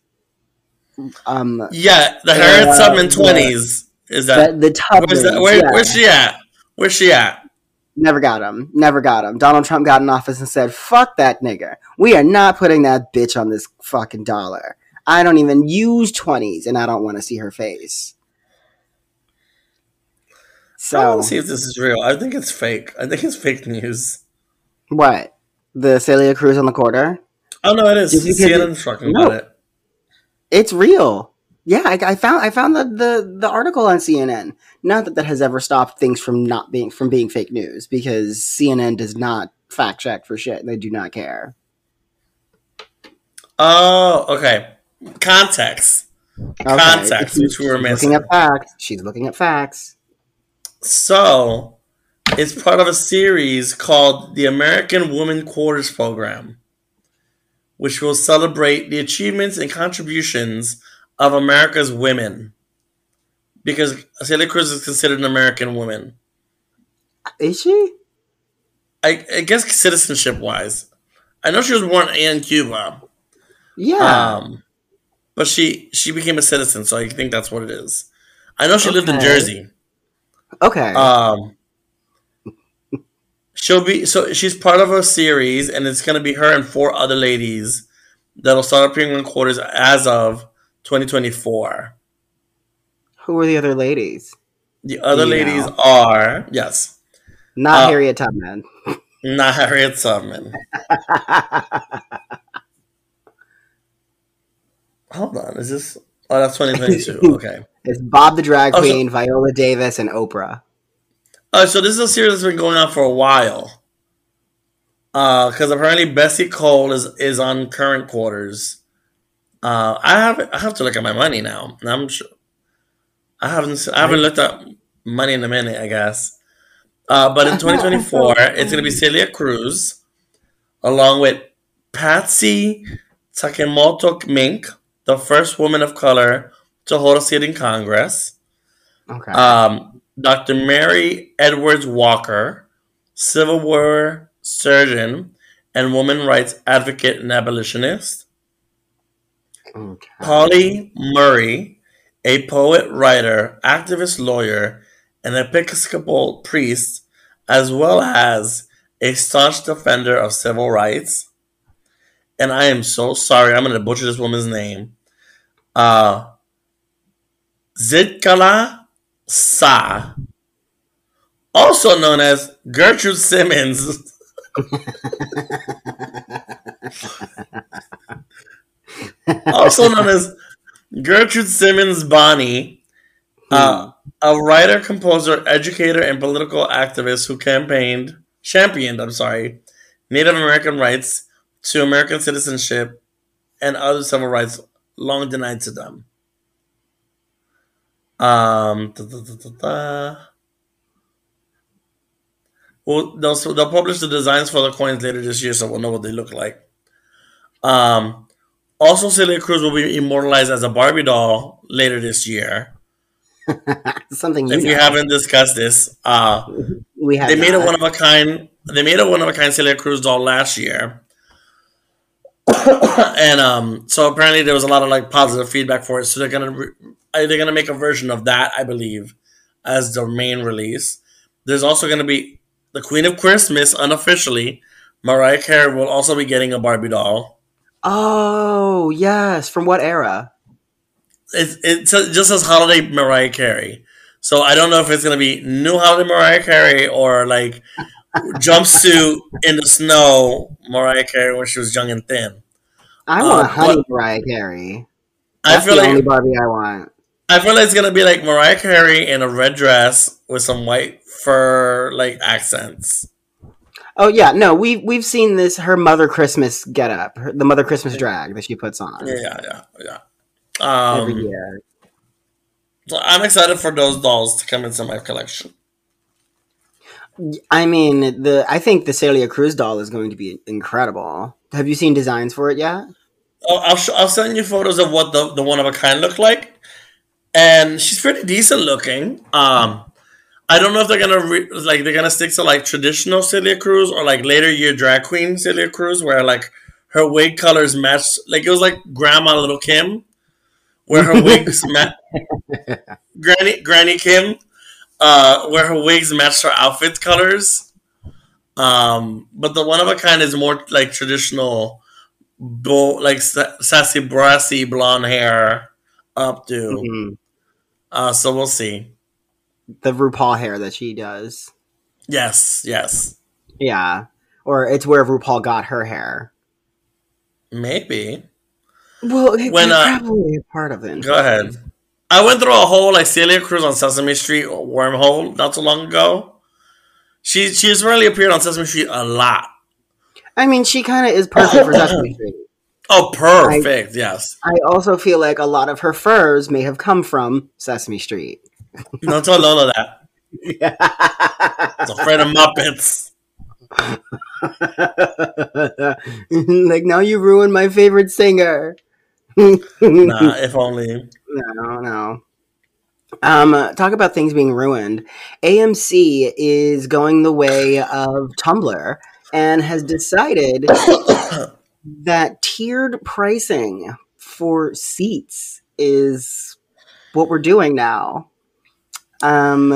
Um. Yeah, the Harriet uh, Tubman twenties. Is that the, the Tubmans? Where, yeah. Where's she at? Where's she at? Never got him. Never got him. Donald Trump got in office and said, fuck that nigger. We are not putting that bitch on this fucking dollar. I don't even use 20s and I don't want to see her face. So, I want to see if this is real. I think it's fake. I think it's fake news. What? The Celia Cruz on the quarter? Oh, no, it is. CNN's talking no, about it. It's real. Yeah, I, I, found I found the, the the article on CNN. Not that that has ever stopped things from not being from being fake news because CNN does not fact check for shit. They do not care. Oh, okay. Context. Okay. Context, which we were missing. Looking at facts. She's looking at facts. So, it's part of a series called the American Women Quarters Program, which will celebrate the achievements and contributions of America's women because Celia Cruz is considered an American woman. Is she? I, I guess citizenship wise, I know she was born in Cuba. Yeah. Um, but she she became a citizen, so I think that's what it is. I know she okay. lived in Jersey. Okay. Um. She'll be so she's part of a series, and it's going to be her and four other ladies that'll start appearing in quarters as of 2024. Who are the other ladies? The other ladies know? are yes, not uh, Harriet Tubman. Not Harriet Tubman. Hold on, is this? Oh, that's 2022. Okay, it's Bob the Drag Queen, oh, so, Viola Davis, and Oprah. Oh, so this is a series that's been going on for a while. Because uh, apparently Bessie Cole is is on current quarters. Uh, I have I have to look at my money now. I'm sure I haven't I haven't looked at money in a minute. I guess, uh, but in 2024, it's gonna be Celia Cruz, along with Patsy Takemoto Mink, the first woman of color to hold a seat in Congress. Okay. Um, Dr. Mary Edwards Walker, Civil War surgeon and woman rights advocate and abolitionist. Okay. Pauli Murray, a poet, writer, activist, lawyer, and Episcopal priest, as well as a staunch defender of civil rights. And I am so sorry, I'm going to butcher this woman's name. Uh, Zitkala Sa, also known as Gertrude Simmons. also known as Gertrude Simmons Bonnin, uh, a writer, composer, educator, and political activist who campaigned, championed, I'm sorry, Native American rights to American citizenship and other civil rights long denied to them. Um, da, da, da, Well, they'll they'll publish the designs for the coins later this year, so we'll know what they look like. Um, also, Celia Cruz will be immortalized as a Barbie doll later this year. Something if we haven't discussed this, uh, we have. They made a one of a kind. They made a one of a kind Celia Cruz doll last year, and um, so apparently there was a lot of like positive feedback for it. So they're gonna re- they're gonna make a version of that, I believe, as the main release. There's also gonna be the Queen of Christmas unofficially. Mariah Carey will also be getting a Barbie doll. Oh yes, from what era? It it just says holiday Mariah Carey. So I don't know if it's gonna be new holiday Mariah Carey or like jumpsuit in the snow Mariah Carey when she was young and thin. I want um, honey Mariah Carey. That's I feel the like only Barbie I want. I feel like it's gonna be like Mariah Carey in a red dress with some white fur like accents. Oh yeah, no, we we've seen this her Mother Christmas get up, her, the Mother Christmas drag that she puts on. Yeah, yeah, yeah. Um, Every year. So I'm excited for those dolls to come into my collection. I mean, the I think the Celia Cruz doll is going to be incredible. Have you seen designs for it yet? Oh, I'll sh- I'll send you photos of what the the one of a kind looked like, and she's pretty decent looking. Um, I don't know if they're gonna re- like they're gonna stick to like traditional Celia Cruz or like later year drag queen Celia Cruz, where like her wig colors match. Like it was like Grandma Little Kim, where her wigs match. Granny Granny Kim, uh, where her wigs match her outfit colors. Um, but the one of a kind is more like traditional, bo- like sassy brassy blonde hair up to. Mm-hmm. Uh, so we'll see the RuPaul hair that she does. Yes, yes. Yeah. Or it's where RuPaul got her hair. Maybe. Well, when uh, probably a part of it. Go ahead. I went through a whole like Celia Cruz on Sesame Street wormhole not too long ago. She she's really appeared on Sesame Street a lot. I mean, she kind of is perfect for oh, Sesame Street. Oh, perfect! I, yes. I also feel like a lot of her furs may have come from Sesame Street. No told all of that. Yeah. It's friend of Muppets. like now you ruined my favorite singer. Nah, if only. No, no. Um, talk about things being ruined. AMC is going the way of Tumblr and has decided that tiered pricing for seats is what we're doing now. Um,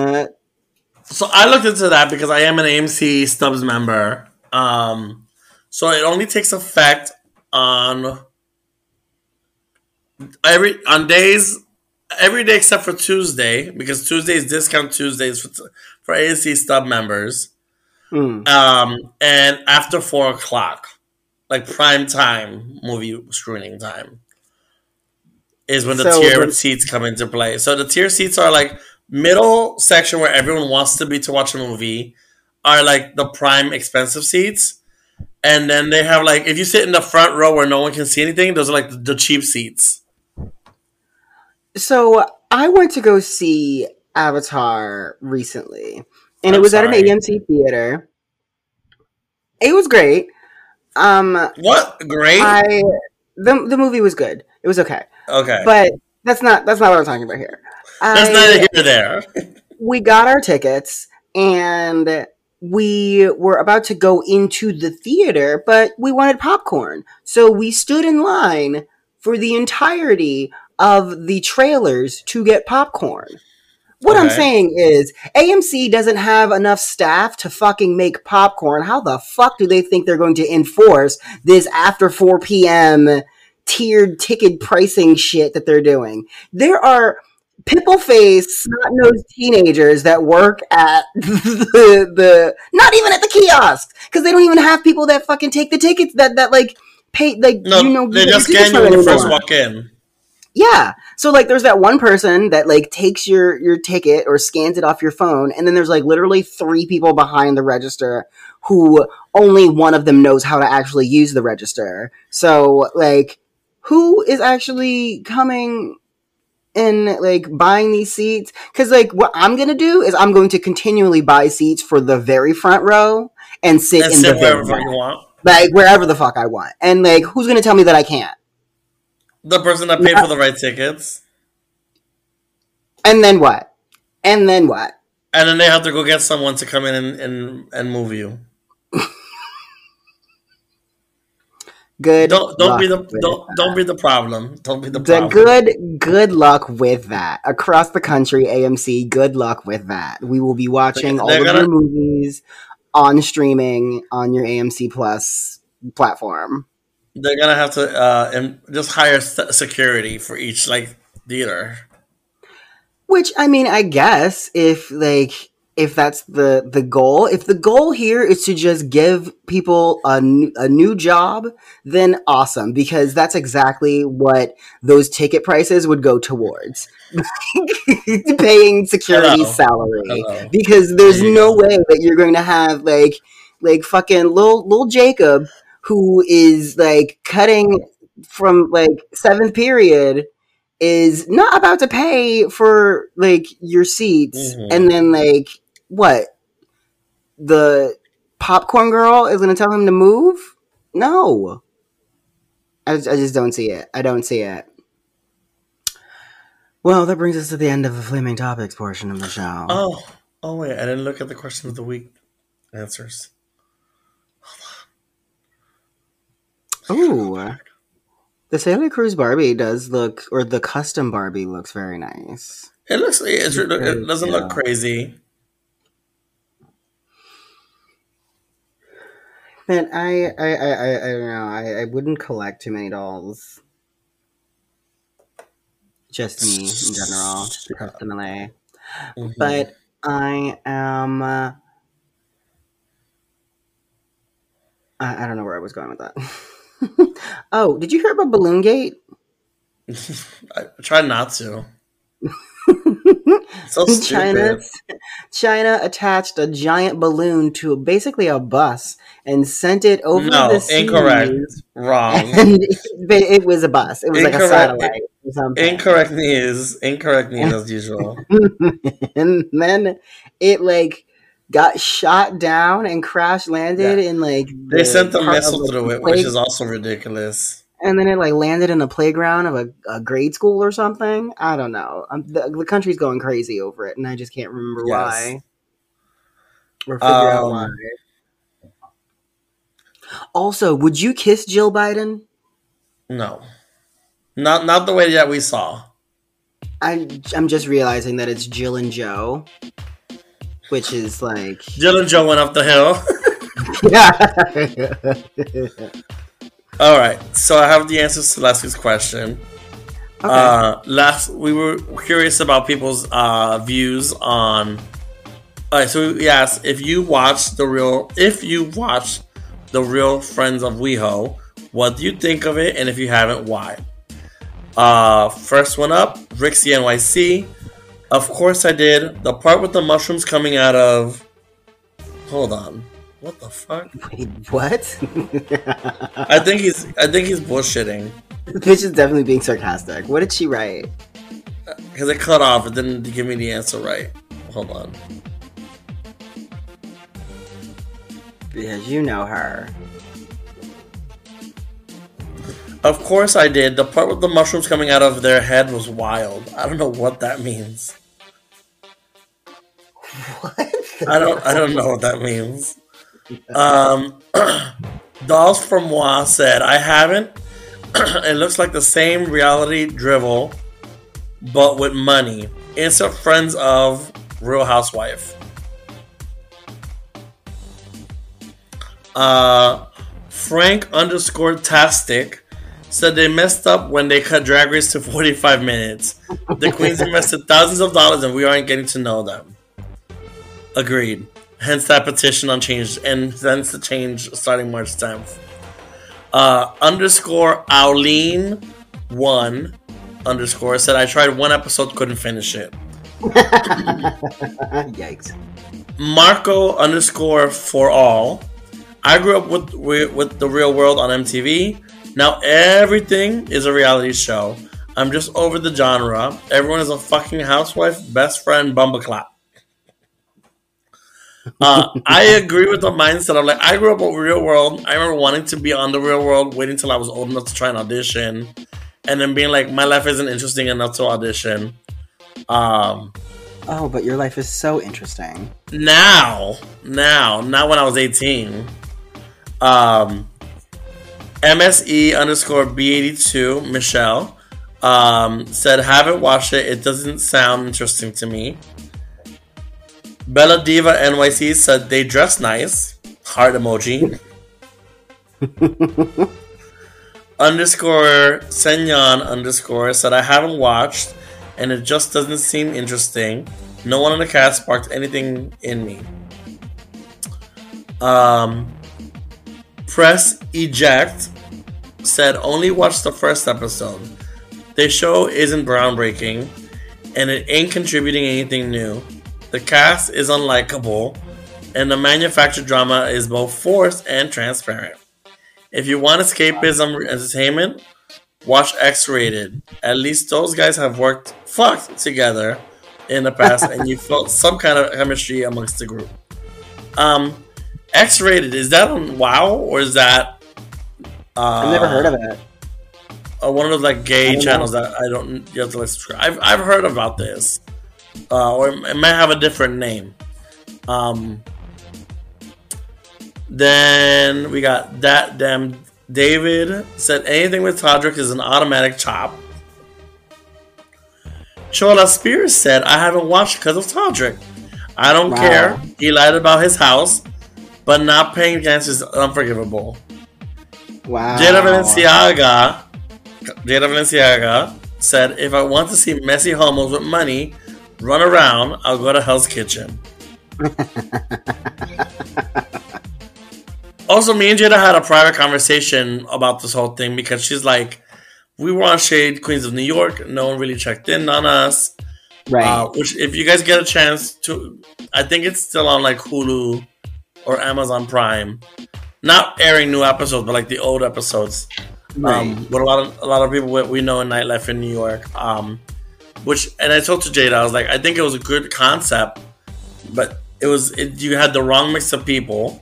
so I looked into that because I am an AMC Stubs member. Um, so it only takes effect on every on days every day except for Tuesday because Tuesday is discount Tuesdays for for AMC Stub members. Mm. Um, and after four o'clock, like prime time movie screening time, is when the so tiered seats come into play. So the tier seats are like middle section where everyone wants to be to watch a movie are like the prime expensive seats. And then they have like if you sit in the front row where no one can see anything, those are like the cheap seats. So I went to go see Avatar recently, and I'm it was sorry. at an AMC theater. It was great. Um, what great? I the the movie was good. It was okay. Okay, but that's not that's not what I'm talking about here. That's neither here nor there. we got our tickets and we were about to go into the theater, but we wanted popcorn. So we stood in line for the entirety of the trailers to get popcorn. What okay. I'm saying is, AMC doesn't have enough staff to fucking make popcorn. How the fuck do they think they're going to enforce this after 4 p.m. tiered ticket pricing shit that they're doing? There are pimple face, snot nosed teenagers that work at the, the not even at the kiosks because they don't even have people that fucking take the tickets that that like pay like no, you know they just scan you when you first walk in. Yeah. So like there's that one person that like takes your your ticket or scans it off your phone and then there's like literally three people behind the register who only one of them knows how to actually use the register. So like who is actually coming and like buying these seats because like what I'm gonna do is I'm going to continually buy seats for the very front row and sit and in sit the wherever you want, like wherever the fuck I want. And like, who's gonna tell me that I can't? The person that paid yeah. for the right tickets. And then what? And then what? And then they have to go get someone to come in and and, and move you. Good. Don't don't be the don't that. don't be the problem. Don't be the, the problem. good good luck with that across the country. AMC. Good luck with that. We will be watching all of gonna, your movies on streaming on your AMC Plus platform. They're gonna have to uh, and just hire security for each like theater. Which I mean, I guess if like if that's the the goal if the goal here is to just give people a, a new job then awesome because that's exactly what those ticket prices would go towards paying security Hello. salary Hello. because there's no way that you're going to have like like fucking little little jacob who is like cutting from like seventh period is not about to pay for like your seats mm-hmm. and then like what? The popcorn girl is going to tell him to move? No. I, I just don't see it. I don't see it. Well, that brings us to the end of the flaming topics portion of the show. Oh, oh wait, I didn't look at the question of the week answers. Ooh, the Celia Cruz Barbie does look, or the custom Barbie looks very nice. It looks, it, it doesn't yeah. look crazy. Man, I I I I, I don't know. I, I wouldn't collect too many dolls. Just me in general, personally. Mm-hmm. But I am. Uh, I, I don't know where I was going with that. oh, did you hear about Balloon Gate? I try not to. so China, China attached a giant balloon to basically a bus and sent it over no, the sea. incorrect. Wrong. And it, it, was a bus. It was incorrect. like a satellite. Or something. Incorrect news. Incorrect news as usual. and then it like got shot down and crash landed yeah. in like the they sent the missile through it, which is also ridiculous and then it like landed in a playground of a, a grade school or something. I don't know. The, the, country's going crazy over it, and I just can't remember yes. why or figure um, out why. Also, would you kiss Jill Biden? No, not not the way that we saw. I I'm just realizing that it's Jill and Joe, which is like Jill and Joe went up the hill. yeah. All right, so I have the answers to last week's question. Okay. Uh, last we were curious about people's uh, views on. All right, so we asked if you watch the real, if you watch the real Friends of WeHo, what do you think of it, and if you haven't, why? Uh, first one up, Rixie NYC. Of course, I did. The part with the mushrooms coming out of. Hold on. What the fuck? Wait, what? I think he's I think he's bullshitting. The bitch is definitely being sarcastic. What did she write? Uh, because it cut off. It didn't give me the answer right. Hold on. Because you know her. Of course I did. The part with the mushrooms coming out of their head was wild. I don't know what that means. What? I don't I don't know what that means. Um, Dolls from Moi said, I haven't. it looks like the same reality drivel, but with money. Insert friends of Real Housewife. Uh, Frank underscore Tastic said they messed up when they cut Drag Race to 45 minutes. The Queens invested thousands of dollars and we aren't getting to know them. Agreed. Hence that petition on change, and hence the change starting March 10th. Uh, underscore Auleen one underscore said I tried one episode, couldn't finish it. Yikes. Marco underscore for all. I grew up with with the real world on MTV. Now everything is a reality show. I'm just over the genre. Everyone is a fucking housewife, best friend, bumbleclap. Uh, I agree with the mindset of like I grew up in real world. I remember wanting to be on the real world, waiting until I was old enough to try an audition, and then being like, my life isn't interesting enough to audition. Um, oh, but your life is so interesting now. Now, not when I was eighteen. Um, MSE underscore B82 Michelle um, said, haven't watched it. It doesn't sound interesting to me. Bella Diva NYC said they dress nice. Heart emoji. underscore Senyan underscore said I haven't watched and it just doesn't seem interesting. No one in the cast sparked anything in me. Um, press eject said only watch the first episode. The show isn't groundbreaking and it ain't contributing anything new. The cast is unlikable, and the manufactured drama is both forced and transparent. If you want escapism entertainment, watch X Rated. At least those guys have worked fucked together in the past, and you felt some kind of chemistry amongst the group. Um, X Rated is that on Wow or is that? Uh, I've never heard of it. Uh, one of those like gay channels know. that I don't. You have to like subscribe. I've I've heard about this uh, or it might have a different name. Um, then we got that damn David said anything with Todrick is an automatic chop. Chola Spears said I haven't watched because of Todrick. I don't wow. care. He lied about his house, but not paying attention is unforgivable. Wow. Jada Valenciaga, Jada Valenciaga said, if I want to see messy homos with money, run around, I'll go to Hell's Kitchen. also, me and Jada had a private conversation about this whole thing because she's like, we were on Shade, Queens of New York. No one really checked in on us. Right. Uh, which, if you guys get a chance to, I think it's still on like Hulu or Amazon Prime. Not airing new episodes, but like the old episodes. Right. Um, with a lot of a lot of people we know in nightlife in New York. Um, which, and I told to Jada, I was like, I think it was a good concept, but it was it, you had the wrong mix of people,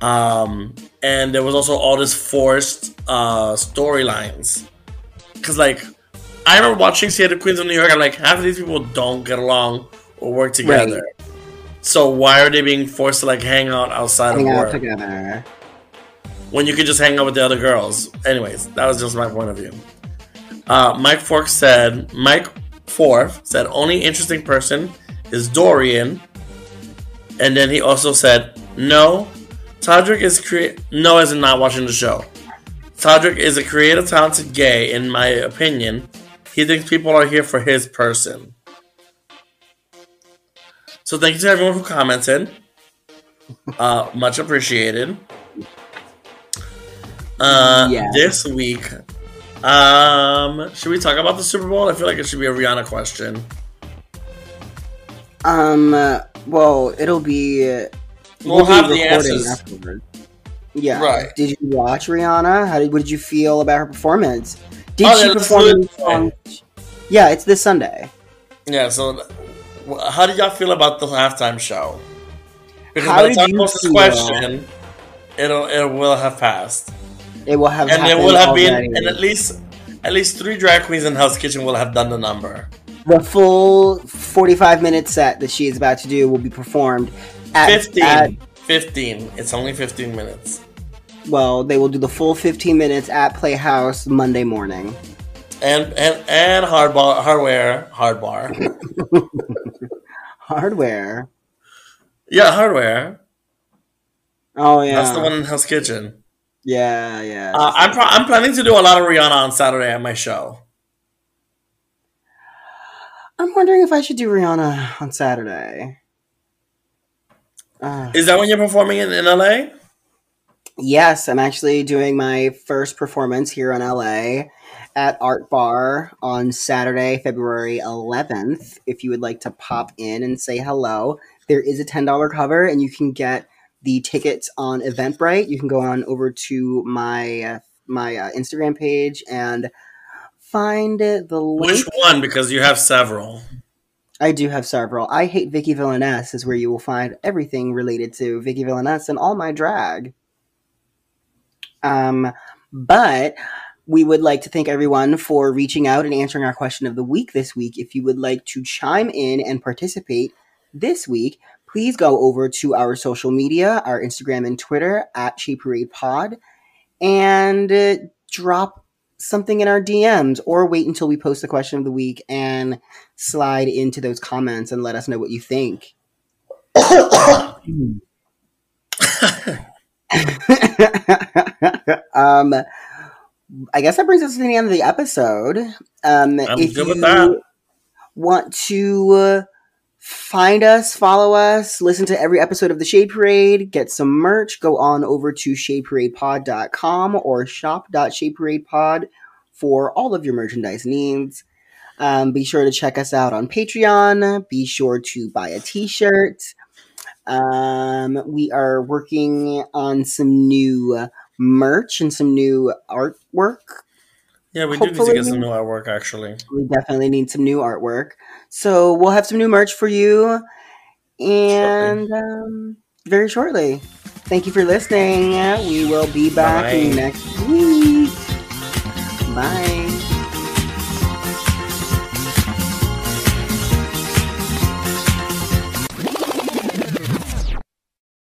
um, and there was also all this forced uh, storylines. Because like, I remember watching Theater Queens of New York. I'm like, half of these people don't get along or work together. Right. So why are they being forced to like hang out outside hang of work? together. When you could just hang out with the other girls. Anyways, that was just my point of view. Uh, Mike Fork said, Mike Fourth said only interesting person is Dorian, and then he also said no. Todrick is no, as in not watching the show. Todrick is a creative, talented gay, in my opinion. He thinks people are here for his person. So thank you to everyone who commented. Uh, much appreciated. Uh, yes. This week, um, should we talk about the Super Bowl? I feel like it should be a Rihanna question. Um. Uh, well, it'll be. Uh, we'll, we'll have the answers afterward. Yeah. Right. Did you watch Rihanna? How did? What did you feel about her performance? Did oh, she perform? Yeah, it's this Sunday. Yeah. So, how did y'all feel about the halftime show? Because how by the time you post this question, it'll it will have passed. It will have, and it will have already. been, and at least at least three drag queens in Hell's Kitchen will have done the number. The full forty-five minute set that she is about to do will be performed at 15. At, 15. It's only fifteen minutes. Well, they will do the full fifteen minutes at Playhouse Monday morning. And and and hardbar hardware hardbar. hardware. Yeah, hardware. Oh yeah, that's the one in Hell's Kitchen. Yeah, yeah. Uh, I'm pro- I'm planning to do a lot of Rihanna on Saturday at my show. I'm wondering if I should do Rihanna on Saturday. Uh, Is that when you're performing in, in LA? Yes, I'm actually doing my first performance here in LA at Art Bar on Saturday, February 11th. If you would like to pop in and say hello, there is a $10 cover and you can get the tickets on Eventbrite. You can go on over to my uh, my uh, Instagram page and find the link. Which one? Because you have several. I do have several. I hate Vicky Villainess is where you will find everything related to Vicky Villainess and all my drag. Um, but we would like to thank everyone for reaching out and answering our question of the week this week. If you would like to chime in and participate this week, please go over to our social media, our Instagram and Twitter at Shade Parade Pod, and uh, drop something in our DMs or wait until we post the question of the week and slide into those comments and let us know what you think. um, I guess that brings us to the end of the episode. Um, I'm if good you with that. want to uh, find us, follow us, listen to every episode of the Shade Parade, get some merch, go on over to shadeparadepod.com or shop.shadeparadepod for all of your merchandise needs. Um, be sure to check us out on Patreon. Be sure to buy a t shirt. Um, we are working on some new merch and some new artwork. Yeah, we Hopefully. do need to get some new artwork actually. We definitely need some new artwork. So we'll have some new merch for you and um, very shortly. Thank you for listening. We will be back Bye. next week. Bye.